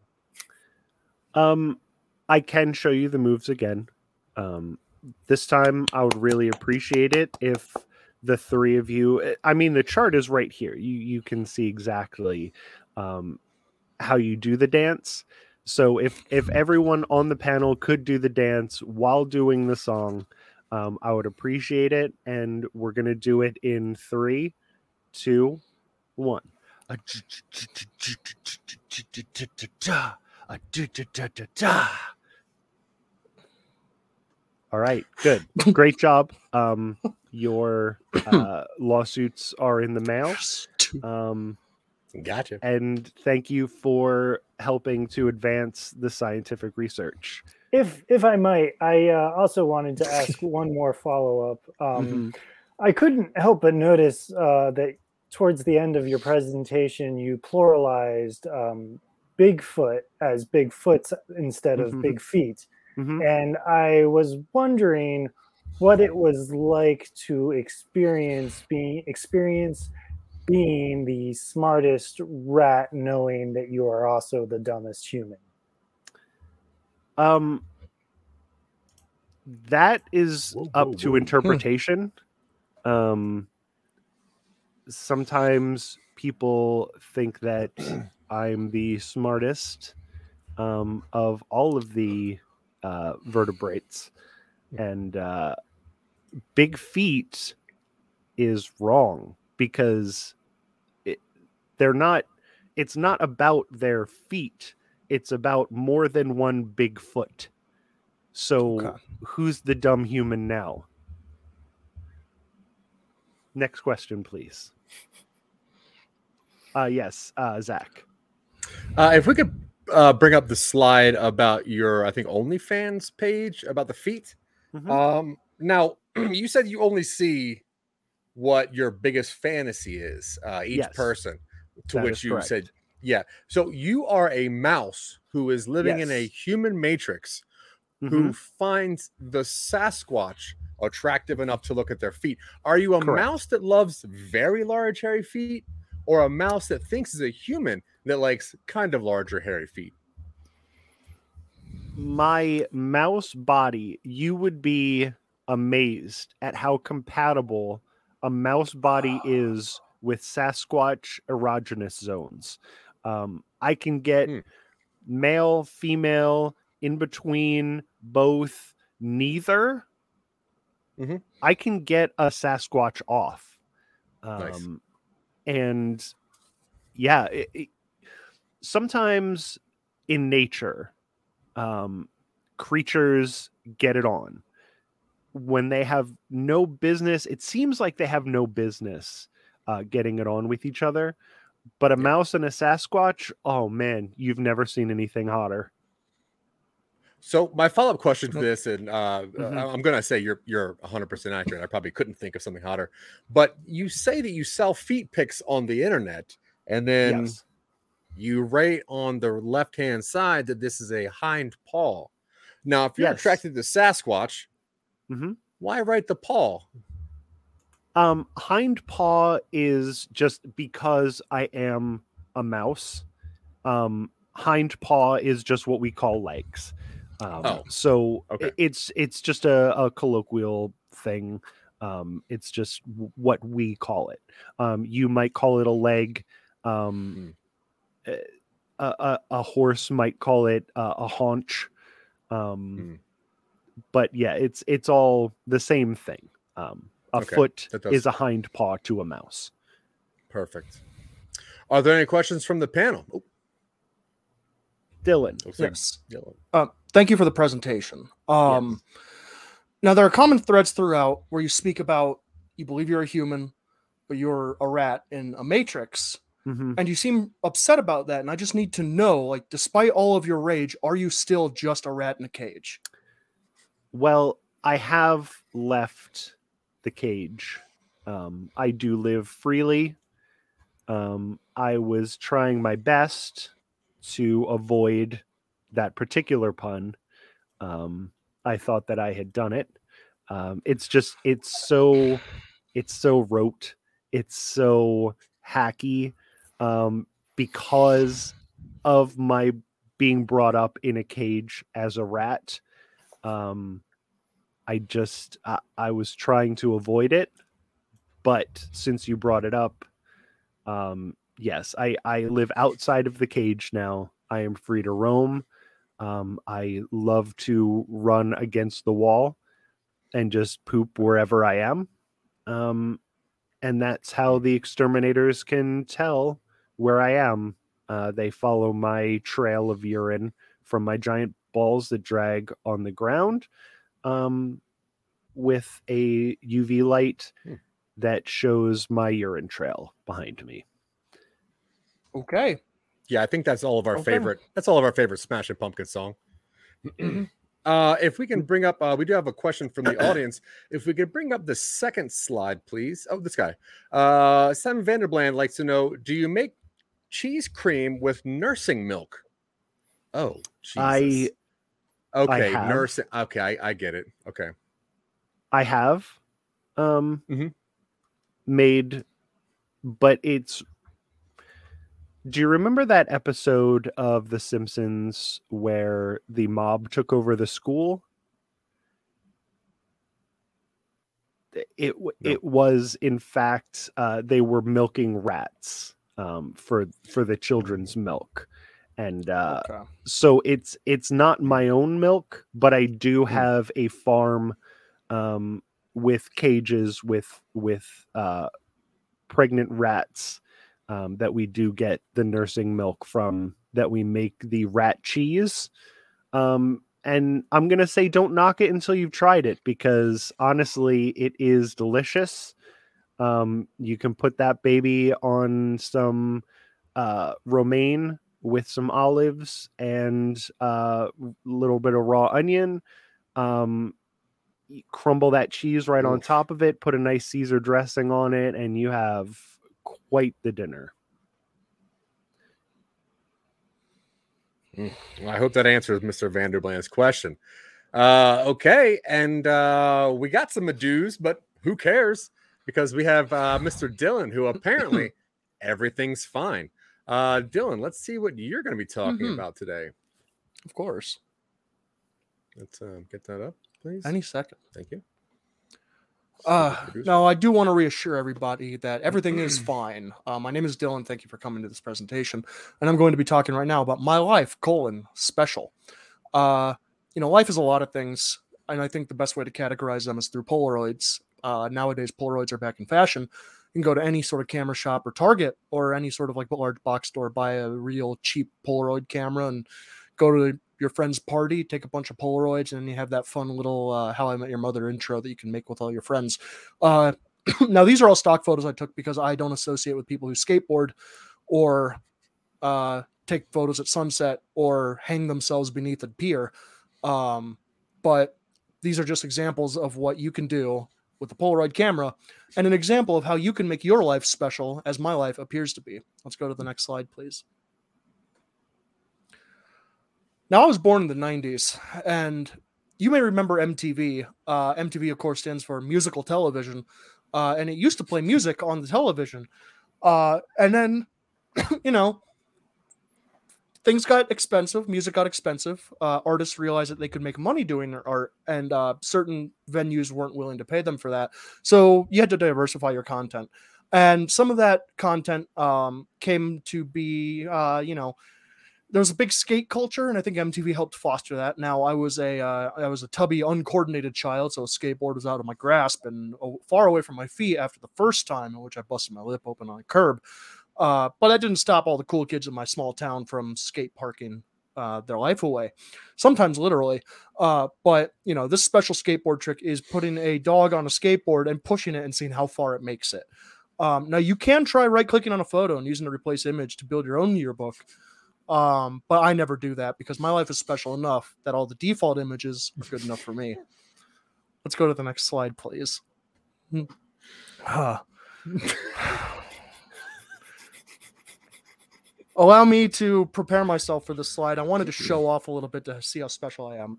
Um, I can show you the moves again. Um, this time, I would really appreciate it if the three of you. eh, I mean, the chart is right here. You you can see exactly um, how you do the dance. So if if everyone on the panel could do the dance while doing the song, um, I would appreciate it. And we're gonna do it in three, two, one. All right, good, great job. Um, your uh, lawsuits are in the mail. Um, Gotcha. and thank you for helping to advance the scientific research. If if I might, I uh, also wanted to ask one more follow up. Um, Mhm. I couldn't help but notice uh, that towards the end of your presentation, you pluralized um, Bigfoot as Bigfoots instead of Mhm. Big Feet. Mhm. And I was wondering what it was like to experience being experience being the smartest rat, knowing that you are also the dumbest human. Um, that is Whoa, up whoa, to whoa. interpretation. um, sometimes people think that I'm the smartest um, of all of the uh, vertebrates, and uh, big feet is wrong because it, they're not. It's not about their feet. It's about more than one big foot. So Okay. who's the dumb human now? Next question, please. Uh yes, uh Zach. Uh, if we could uh, bring up the slide about your, I think, OnlyFans page about the feet. Mhm. Um, now, you said you only see what your biggest fantasy is, uh, each Yes. person, to That which you correct. said, yeah. So you are a mouse who is living in a human matrix Mhm. who finds the Sasquatch attractive enough to look at their feet. Are you a Correct. mouse that loves very large, hairy feet, or a mouse that thinks is a human that likes kind of larger, hairy feet? My mouse body, you would be amazed at how compatible a mouse body is with Sasquatch erogenous zones. Um, I can get Hmm. male, female, in between, both, neither. Mhm. I can get a Sasquatch off. Um, Nice. And yeah, it, it- sometimes in nature, um, creatures get it on when they have no business. It seems like they have no business uh, getting it on with each other. But a mouse and a Sasquatch, oh man, you've never seen anything hotter. So my follow-up question to this, and uh, Mhm. I- I'm going to say you're you're 100 percent accurate. I probably couldn't think of something hotter, but you say that you sell feet pics on the internet, and then Yes. You write on the left-hand side that this is a hind paw. Now, if you're Yes. attracted to Sasquatch, Mhm. why write the paw? Um, hind paw is just because I am a mouse. Um, hind paw is just what we call legs. Um, Oh, so okay. it's it's just a, a colloquial thing. Um, it's just w- what we call it. Um, you might call it a leg. Um, Hmm. A, a, a horse might call it uh, a haunch. Um, Hmm. But yeah, it's it's all the same thing. Um, a Okay, foot does- is a hind paw to a mouse. Perfect. Are there any questions from the panel? Oh, Dylan, looks like Yes. Dylan. Uh, thank you for the presentation. Um, Now, there are common threads throughout where you speak about you believe you're a human, but you're a rat in a matrix, Mhm. and you seem upset about that. And I just need to know, like, despite all of your rage, are you still just a rat in a cage? Well, I have left the cage. Um, I do live freely. Um, I was trying my best to avoid that particular pun. Um, I thought that I had done it. Um, it's just, it's so, it's so rote. It's so hacky um, because of my being brought up in a cage as a rat. Um, I just I, I was trying to avoid it, but since you brought it up, um, yes, I I live outside of the cage now. I am free to roam. Um, I love to run against the wall and just poop wherever I am. Um, and that's how the exterminators can tell where I am. Uh, they follow my trail of urine from my giant balls that drag on the ground um, with a UV light Hmm. that shows my urine trail behind me. Okay. Yeah, I think that's all of our Okay. favorite. That's all of our favorite Smashing Pumpkin song. Mhm. uh, if we can bring up, uh, we do have a question from the audience. If we could bring up the second slide, please. Oh, this guy, uh, Sam Vanderbland likes to know: Do you make cheese cream with nursing milk? Oh, Jesus. I okay, have. nursing. Okay, I, I get it. Okay, I have um Mhm. made but it's do you remember that episode of The Simpsons where the mob took over the school? It No. it was in fact uh, they were milking rats um, for for the children's milk, and uh, okay. so it's it's not my own milk, but I do Hmm. have a farm um, with cages with with uh, pregnant rats um, that we do get the nursing milk from. That we make the rat cheese. Um, and I'm gonna say don't knock it until you've tried it because honestly, it is delicious. Um, you can put that baby on some uh, romaine with some olives and a little bit of raw onion. Um, crumble that cheese right on top of it, put a nice Caesar dressing on it, and you have quite the dinner. Well, I hope that answers Mr. Vanderbland's question. Uh, okay, and uh, we got some Medus, but who cares? Because we have uh, Mr. Dylan, who apparently everything's fine. Uh, Dylan, let's see what you're going to be talking Mhm. about today. Of course. Let's uh, get that up, please. Any second. Thank you. Uh, no, I do want to reassure everybody that everything is fine. Uh, my name is Dylan. Thank you for coming to this presentation, and I'm going to be talking right now about my life colon special. Uh, you know, life is a lot of things, and I think the best way to categorize them is through Polaroids. Uh, nowadays, Polaroids are back in fashion. You can go to any sort of camera shop or Target or any sort of like large box store, buy a real cheap Polaroid camera, and go to your friend's party, take a bunch of Polaroids, and then you have that fun little uh, "How I Met Your Mother" intro that you can make with all your friends. Uh, now, these are all stock photos I took because I don't associate with people who skateboard or uh, take photos at sunset or hang themselves beneath a pier. Um, but these are just examples of what you can do with the Polaroid camera and an example of how you can make your life special as my life appears to be. Let's go to the next slide, please. Now, I was born in the 90s, and you may remember MTV. Uh, MTV, of course, stands for musical television, uh, and it used to play music on the television. Uh, and then, you know, things got expensive. Music got expensive. Uh, artists realized that they could make money doing their art, and uh, certain venues weren't willing to pay them for that. So you had to diversify your content. And some of that content um, came to be, uh, you know, there was a big skate culture, and I think MTV helped foster that. Now I was a uh, I was a tubby, uncoordinated child, so a skateboard was out of my grasp and far away from my feet after the first time in which I busted my lip open on a curb. Uh, but that didn't stop all the cool kids in my small town from skate parking uh, their life away, sometimes literally. Uh, but you know, this special skateboard trick is putting a dog on a skateboard and pushing it and seeing how far it makes it. Um, now you can try right clicking on a photo and using the replace image to build your own yearbook. Um, but I never do that because my life is special enough that all the default images are good enough for me. Let's go to the next slide, please. Hmm. Allow me to prepare myself for this slide. I wanted to show off a little bit to see how special I am.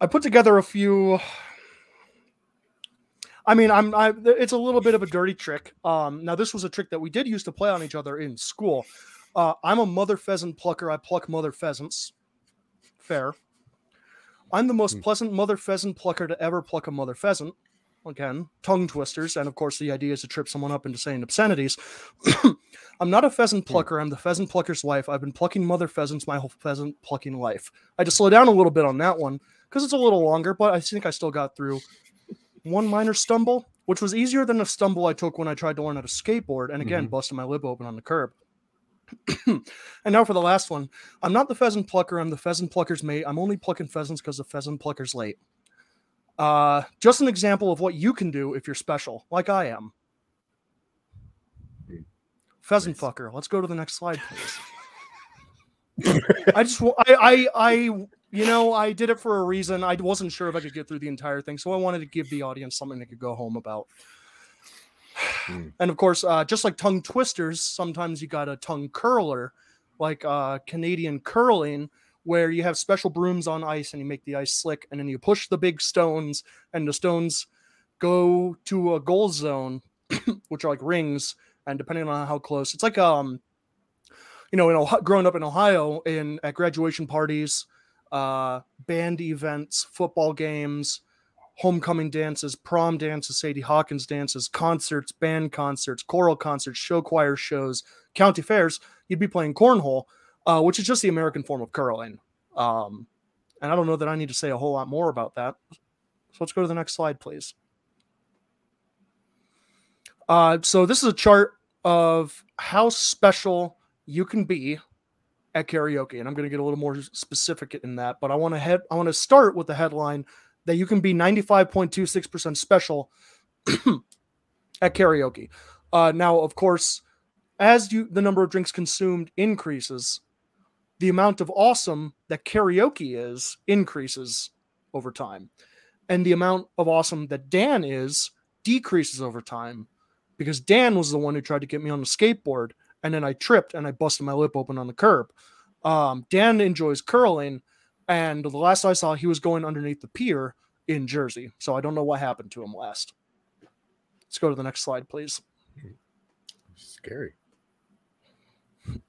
I put together a few I mean, I'm I it's a little bit of a dirty trick. Um now this was a trick that we did used to play on each other in school. Uh I'm a mother pheasant plucker. I pluck mother pheasants. Fair. I'm the most pleasant mother pheasant plucker to ever pluck a mother pheasant. Again, tongue twisters, and of course the idea is to trip someone up into saying obscenities. I'm not a pheasant plucker, I'm the pheasant plucker's wife. I've been plucking mother pheasants my whole pheasant plucking life. I just slow down a little bit on that one because it's a little longer, but I think I still got through one minor stumble, which was easier than the stumble I took when I tried to learn how to skateboard, and again, Mhm. busted my lip open on the curb. and now for the last one. I'm not the pheasant plucker, I'm the pheasant plucker's mate. I'm only plucking pheasants because the pheasant plucker's late. Uh, just an example of what you can do if you're special, like I am. Pheasant fucker. Let's go to the next slide, please. I just, I, I, I, you know, I did it for a reason. I wasn't sure if I could get through the entire thing, so I wanted to give the audience something they could go home about. Hmm. And of course, uh, just like tongue twisters, sometimes you got a tongue curler, like uh, Canadian curling, where you have special brooms on ice and you make the ice slick, and then you push the big stones, and the stones go to a goal zone, which are like rings, and depending on how close, it's like um, you know, in Ohio, growing up in Ohio, in at graduation parties, uh, band events, football games, homecoming dances, prom dances, Sadie Hawkins dances, concerts, band concerts, choral concerts, show choir shows, county fairs, you'd be playing cornhole, uh, which is just the American form of curling. Um, and I don't know that I need to say a whole lot more about that. So let's go to the next slide, please. Uh, so this is a chart of how special you can be at karaoke, and I'm going to get a little more specific in that. But I want to head. I want to start with the headline that you can be 95.26% special at karaoke. Uh, now, of course, as you the number of drinks consumed increases, the amount of awesome that karaoke is increases over time, and the amount of awesome that Dan is decreases over time, because Dan was the one who tried to get me on the skateboard, and then I tripped and I busted my lip open on the curb. Um, Dan enjoys curling, and the last I saw, he was going underneath the pier in Jersey. So I don't know what happened to him last. Let's go to the next slide, please. Scary.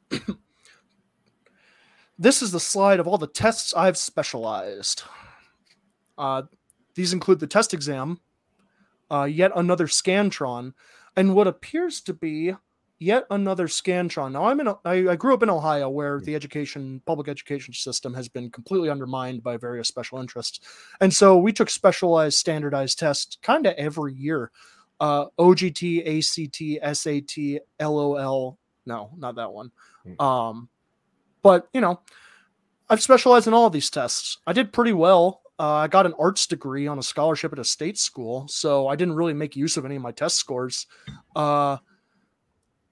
this is the slide of all the tests I've specialized. Uh, these include the test exam, uh, yet another Scantron, and what appears to be yet another Scantron. Now, I'm in. A, I, I grew up in Ohio, where the education, public education system, has been completely undermined by various special interests, and so we took specialized, standardized tests kind of every year. Uh, OGT, ACT, SAT, LOL. No, not that one. Um, but you know, I've specialized in all of these tests. I did pretty well. Uh, I got an arts degree on a scholarship at a state school, so I didn't really make use of any of my test scores. Uh,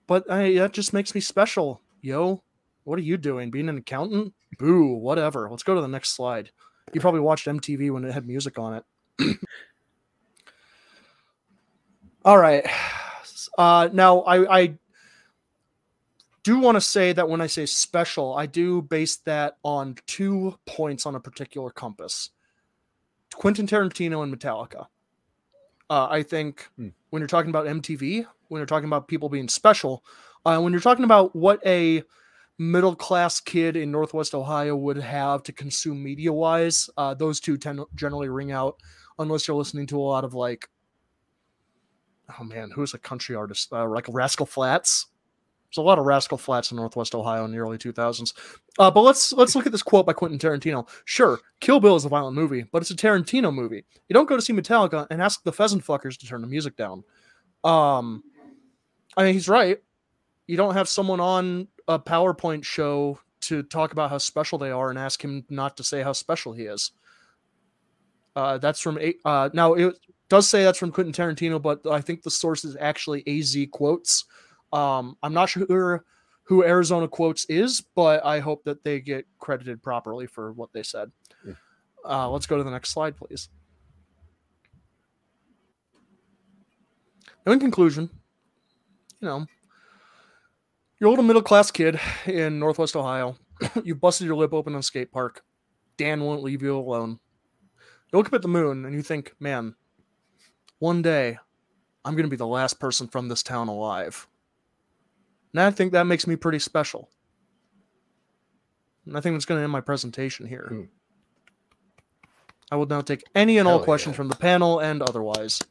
but I, that just makes me special, yo. What are you doing? Being an accountant? Boo, whatever. Let's go to the next slide. You probably watched MTV when it had music on it. All right. Uh, now, I, I do want to say that when I say special, I do base that on two points on a particular compass Quentin Tarantino and Metallica. Uh, I think Hmm. when you're talking about MTV, when you're talking about people being special, uh, when you're talking about what a middle class kid in Northwest Ohio would have to consume media wise, uh, those two tend generally ring out unless you're listening to a lot of like, oh man, who's a country artist? Uh, like Rascal Flatts. There's a lot of Rascal Flatts in Northwest Ohio in the early 2000s. Uh, but let's let's look at this quote by Quentin Tarantino. Sure, Kill Bill is a violent movie, but it's a Tarantino movie. You don't go to see Metallica and ask the pheasant fuckers to turn the music down. Um, I mean, he's right. You don't have someone on a PowerPoint show to talk about how special they are and ask him not to say how special he is. Uh, that's from uh, now it does say that's from Quentin Tarantino, but I think the source is actually AZ quotes. Um, I'm not sure who Arizona quotes is, but I hope that they get credited properly for what they said. Yeah. Uh, let's go to the next slide, please. Now, in conclusion, you know, you're a little middle class kid in Northwest Ohio. you busted your lip open on a skate park. Dan won't leave you alone. You look up at the moon and you think, man, one day I'm going to be the last person from this town alive. And I think that makes me pretty special. And I think that's going to end my presentation here. Hmm. I will now take any and all Hell questions yeah. from the panel and otherwise.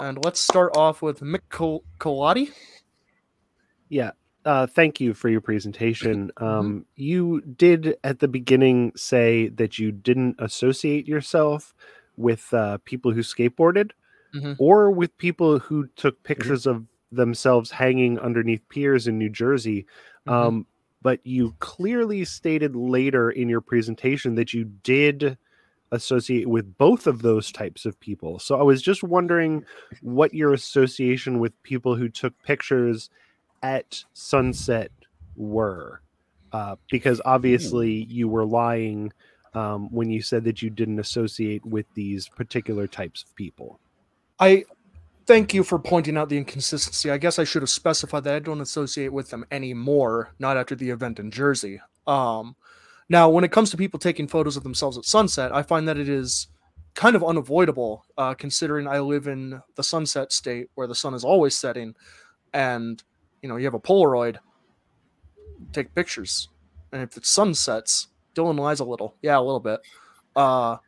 And let's start off with Mick Col- Colati. Yeah. Uh, thank you for your presentation. Um, you did at the beginning say that you didn't associate yourself with uh, people who skateboarded Mhm. or with people who took pictures of themselves hanging underneath piers in New Jersey. Mhm. Um, but you clearly stated later in your presentation that you did associate with both of those types of people. So I was just wondering what your association with people who took pictures at sunset were. Uh, because obviously you were lying um, when you said that you didn't associate with these particular types of people. I thank you for pointing out the inconsistency. I guess I should have specified that I don't associate with them anymore, not after the event in Jersey. Um, now, when it comes to people taking photos of themselves at sunset, I find that it is kind of unavoidable, uh, considering I live in the sunset state where the sun is always setting, and you know you have a Polaroid, take pictures, and if it sunsets, Dylan lies a little, yeah, a little bit. Uh,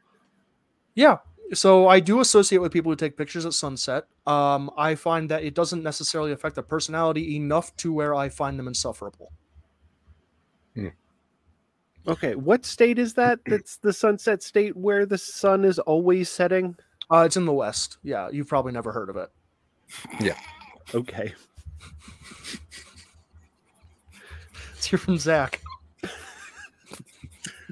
yeah, so I do associate with people who take pictures at sunset. Um, I find that it doesn't necessarily affect their personality enough to where I find them insufferable. Okay, what state is that? That's the sunset state where the sun is always setting? Uh, it's in the West. Yeah, you've probably never heard of it. Yeah. Okay. Let's hear from Zach.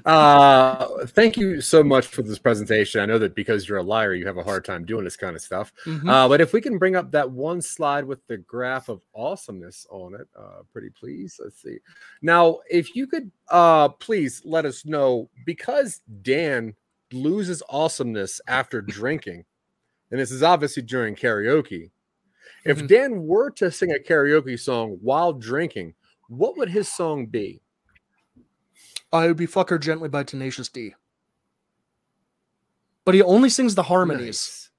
Uh, thank you so much for this presentation. I know that because you're a liar, you have a hard time doing this kind of stuff. Mhm. Uh, but if we can bring up that one slide with the graph of awesomeness on it, uh, pretty please. Let's see. Now, if you could uh, please let us know because Dan loses awesomeness after drinking, and this is obviously during karaoke. If Mhm. Dan were to sing a karaoke song while drinking, what would his song be? It would be "Fuck Her Gently" by Tenacious D. But he only sings the harmonies.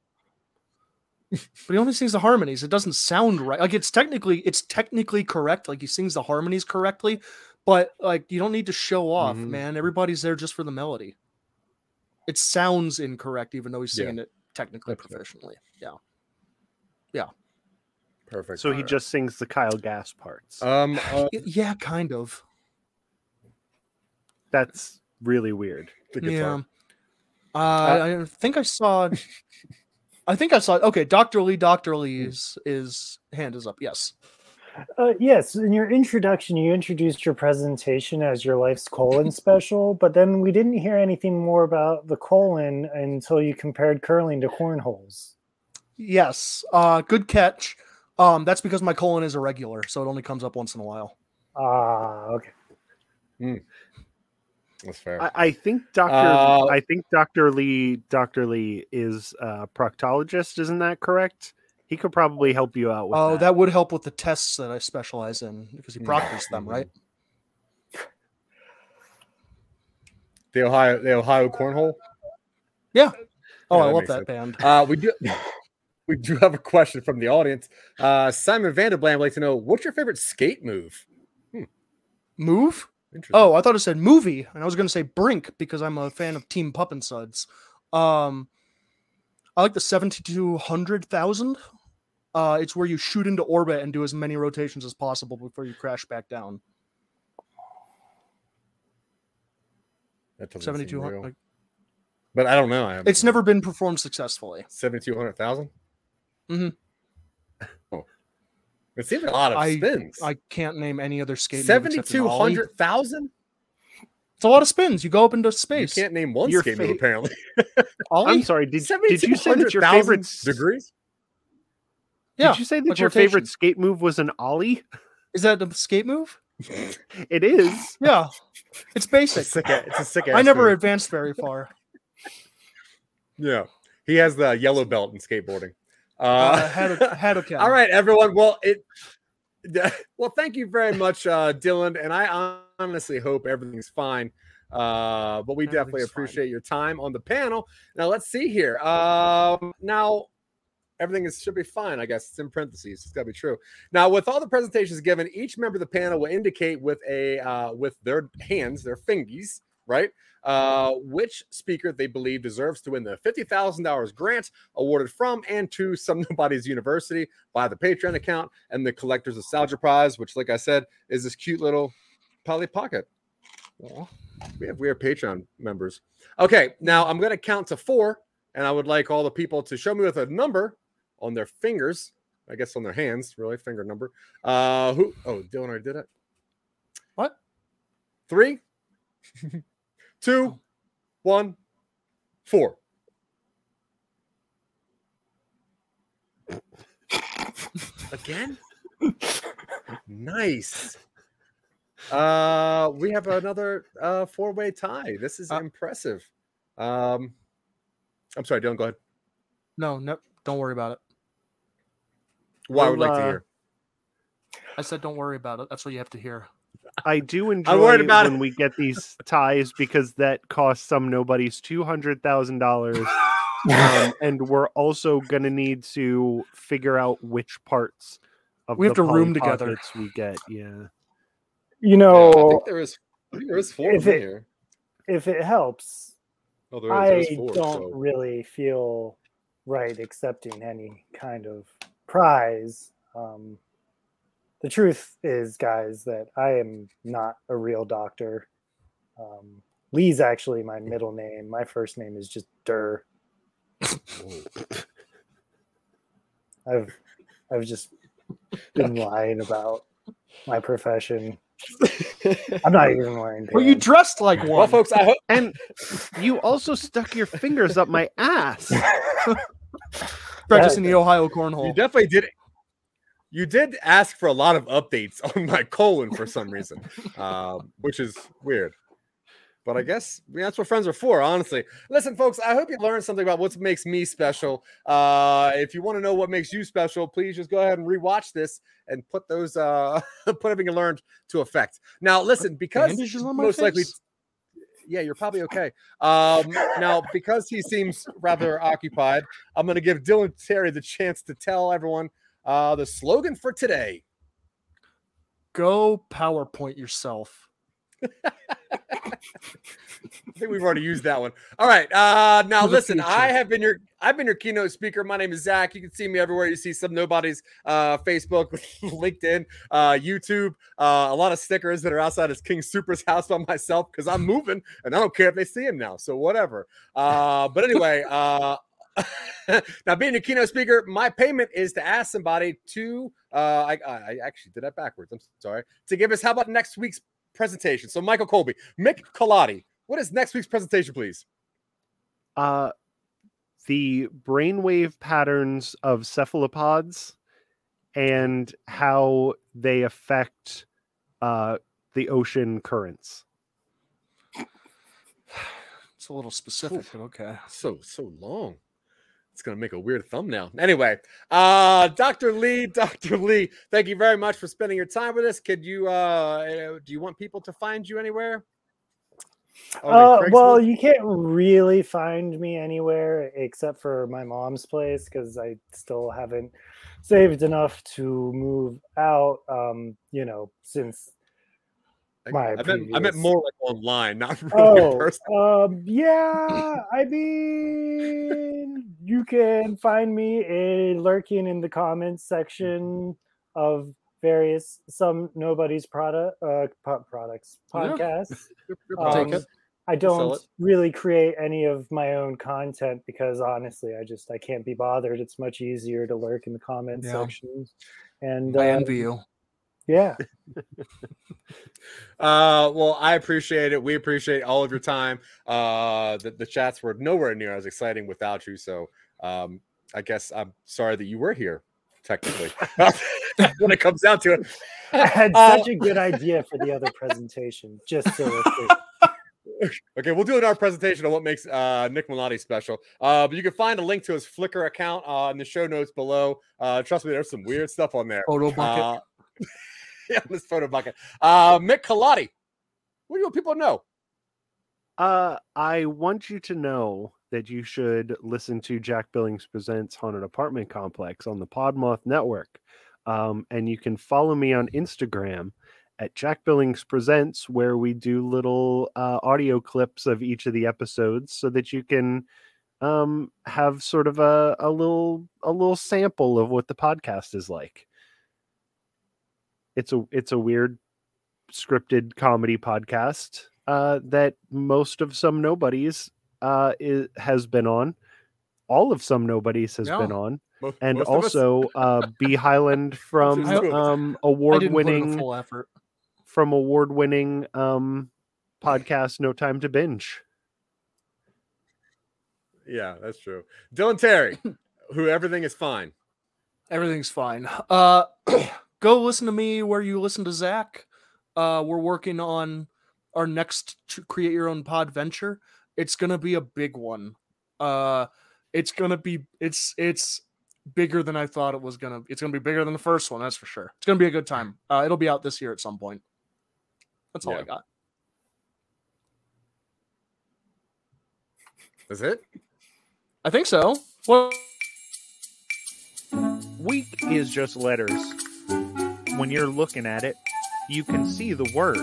Nice. But he only sings the harmonies. It doesn't sound right. Like it's technically, it's technically correct. Like he sings the harmonies correctly, but like you don't need to show off, Mhm. man. Everybody's there just for the melody. It sounds incorrect, even though he's Yeah. singing it technically That's fair. professionally. Yeah. Yeah. Perfect. So he just sings the Kyle Gass parts. um uh, Yeah, kind of. That's really weird. the Yeah. guitar. Uh, I think I saw. I think I saw. Okay, Doctor Lee. Doctor Lee's is hand is up. Yes. Uh, yes, in your introduction, you introduced your presentation as your life's colon special, but then we didn't hear anything more about the colon until you compared curling to cornholes. Yes. Uh, good catch. Um, that's because my colon is irregular, so it only comes up once in a while. Ah, okay. That's fair. I, I think Doctor. Uh, I think Doctor Lee. Doctor Lee is a proctologist. Isn't that correct? He could probably help you out with. Oh, that. that would help with the tests that I specialize in because he proctors them, right? the Ohio the Ohio cornhole. Yeah. Oh, Yeah, I love that sense. band. Uh, we do. We do have a question from the audience. Uh, Simon Vanderblam would like to know what's your favorite skate move? Move? Oh, I thought it said movie, and I was going to say Brink because I'm a fan of Team Pup and Suds. Um, I like the seventy-two hundred thousand. Uh, it's where you shoot into orbit and do as many rotations as possible before you crash back down. that doesn't seem Seventy-two real. hundred. Like, but I don't know. I it's never been performed successfully. seventy-two hundred thousand. It seems like a lot of I- spins. I can't name any other skate. move except an Seventy-two ollie. hundred thousand. It's a lot of spins. You go up into space. You can't name one Your skate fa- move apparently. I'm sorry. Did, did you say that your favorite s- degrees? Yeah, Did you say that like your rotation. favorite skate move was an ollie? Is that a skate move? It is. Yeah, it's It's a basic. sick. It's a sick. I never move. advanced very far. Yeah, he has the yellow belt in skateboarding. Uh, Uh, had a, had a all right, everyone. Well, it. Well, thank you very much, uh, Dylan, and I honestly hope everything's fine. Uh, but we definitely Everything's fine. appreciate your time on the panel. Now, let's see here. Um, now, everything is should be fine. I guess it's in parentheses. It's got to be true. Now, with all the presentations given, each member of the panel will indicate with a uh, with their hands, their fingies, right, uh, which speaker they believe deserves to win the fifty thousand dollars grant awarded from and to some nobody's university by the Patreon account and the Collectors of Nostalgia Prize, which, like I said, is this cute little Polly Pocket. Aw, we have we are Patreon members. Okay, now I'm gonna count to four, and I would like all the people to show me with a number on their fingers. I guess on their hands, really, finger number. Uh who oh Dylan already did it. What? Three, two, one, four. Again? nice. Uh we have another uh four-way tie. This is Uh, impressive. Um I'm sorry, Dylan, go ahead. No, no, don't worry about it. Well, I would Well, like to uh, hear. I said don't worry about it. That's what you have to hear. I do enjoy worried about when it. we get these ties because that costs some nobodies two hundred thousand dollars, um, and we're also gonna need to figure out which parts of We have to room together. We get. Yeah, You Yeah, I know, think there is there is four if of it- here. if it helps, Oh, there is, there I four. don't so- really feel right accepting any kind of prize. Um, the truth is, guys, that I am not a real doctor. Um, Lee's actually my middle name. My first name is just Durr. I've I've just been lying about my profession. I'm not even wearing Well, you dressed like one. Well, folks, I hope and you also stuck your fingers up my ass. practicing the Ohio cornhole. you definitely did. You did ask for a lot of updates on my colon for some reason, um, which is weird. But I guess I that's what friends are for, honestly. Listen, folks, I hope you learned something about what makes me special. Uh, if you want to know what makes you special, please just go ahead and rewatch this and put those uh, put everything you learned to effect. Now, listen, because most likely yeah, you're probably okay. Um, now, because he seems rather occupied, I'm going to give Dylan Terry the chance to tell everyone uh, the slogan for today. Go PowerPoint yourself. I think we've already used that one. All right. Uh now listen. I have been your I've been your keynote speaker. My name is Zach. You can see me everywhere. You see some nobodies, uh, Facebook, LinkedIn, uh, YouTube, uh, a lot of stickers that are outside of King Super's house by myself because I'm moving and I don't care if they see him now. So whatever. Uh, but anyway, uh now being a keynote speaker, my payment is to ask somebody to uh I, I I actually did that backwards. I'm sorry. To give us how about next week's presentation? So Michael Colby, Mick Colati, what is next week's presentation, please? Uh, the brainwave patterns of cephalopods and how they affect uh, the ocean currents. It's a little specific, but okay. So so long. It's gonna make a weird thumbnail. Anyway, uh Dr. Lee, Dr. Lee, thank you very much for spending your time with us. Could you uh do you want people to find you anywhere? Oh, Uh, well, you can't really find me anywhere except for my mom's place because I still haven't saved enough to move out. Um, you know, since my I meant, I meant more like online, not really in oh, person. um, yeah. I mean, you can find me a lurking in the comments section of various some nobody's product uh po- products Yeah. podcasts. I'll Um. I don't really create any of my own content because honestly, I just I can't be bothered. It's much easier to lurk in the comment Yeah. sections. And I uh, envy you. Yeah, Uh, well, I appreciate it. We appreciate all of your time. Uh, the, the chats were nowhere near as exciting without you. So, um, I guess I'm sorry that you were here, technically, when it comes down to it. I had Uh, such a good idea for the other presentation. Just so Okay, we'll do another presentation on what makes uh, Nick Melotti special. Uh, but you can find a link to his Flickr account uh, in the show notes below. Uh, trust me, there's some weird stuff on there. Photo bucket. Yeah, this photo bucket. Uh, Mick Colati, what do you want people to know? Uh, I want you to know that you should listen to Jack Billings Presents Haunted Apartment Complex on the Podmoth Network. Um, and you can follow me on Instagram at Jack Billings Presents, where we do little uh, audio clips of each of the episodes so that you can um, have sort of a, a little a little sample of what the podcast is like. It's a it's a weird scripted comedy podcast uh, that most of some nobodies uh, is, has been on. All of some nobodies has been on, Mo- and most also uh, B Highland from Most of us. um, award didn't put in a winning from award winning um, podcast No Time to Binge. yeah, that's true. Dylan Terry, who everything is fine. Everything's fine. Uh, go listen to me where you listen to Zach. Uh, we're working on our next to create your own pod venture. It's gonna be a big one. Uh, it's gonna be it's it's bigger than I thought it was gonna. It's gonna be bigger than the first one. That's for sure. It's gonna be a good time. Uh, it'll be out this year at some point. That's all I got. Is it? I think so. Well, Week is just letters. When you're looking at it, you can see the word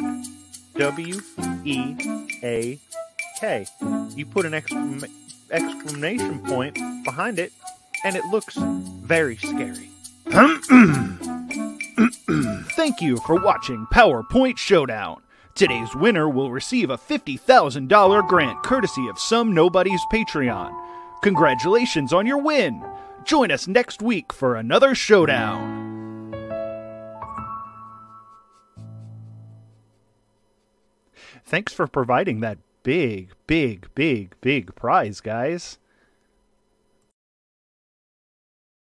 W E A K. You put an exclam- exclamation point behind it, and it looks very scary. Thank you for watching PowerPoint Showdown. Today's winner will receive a $50,000 grant courtesy of Some Nobody's Patreon. Congratulations on your win! Join us next week for another showdown. Thanks for providing that big, big, big, big prize, guys.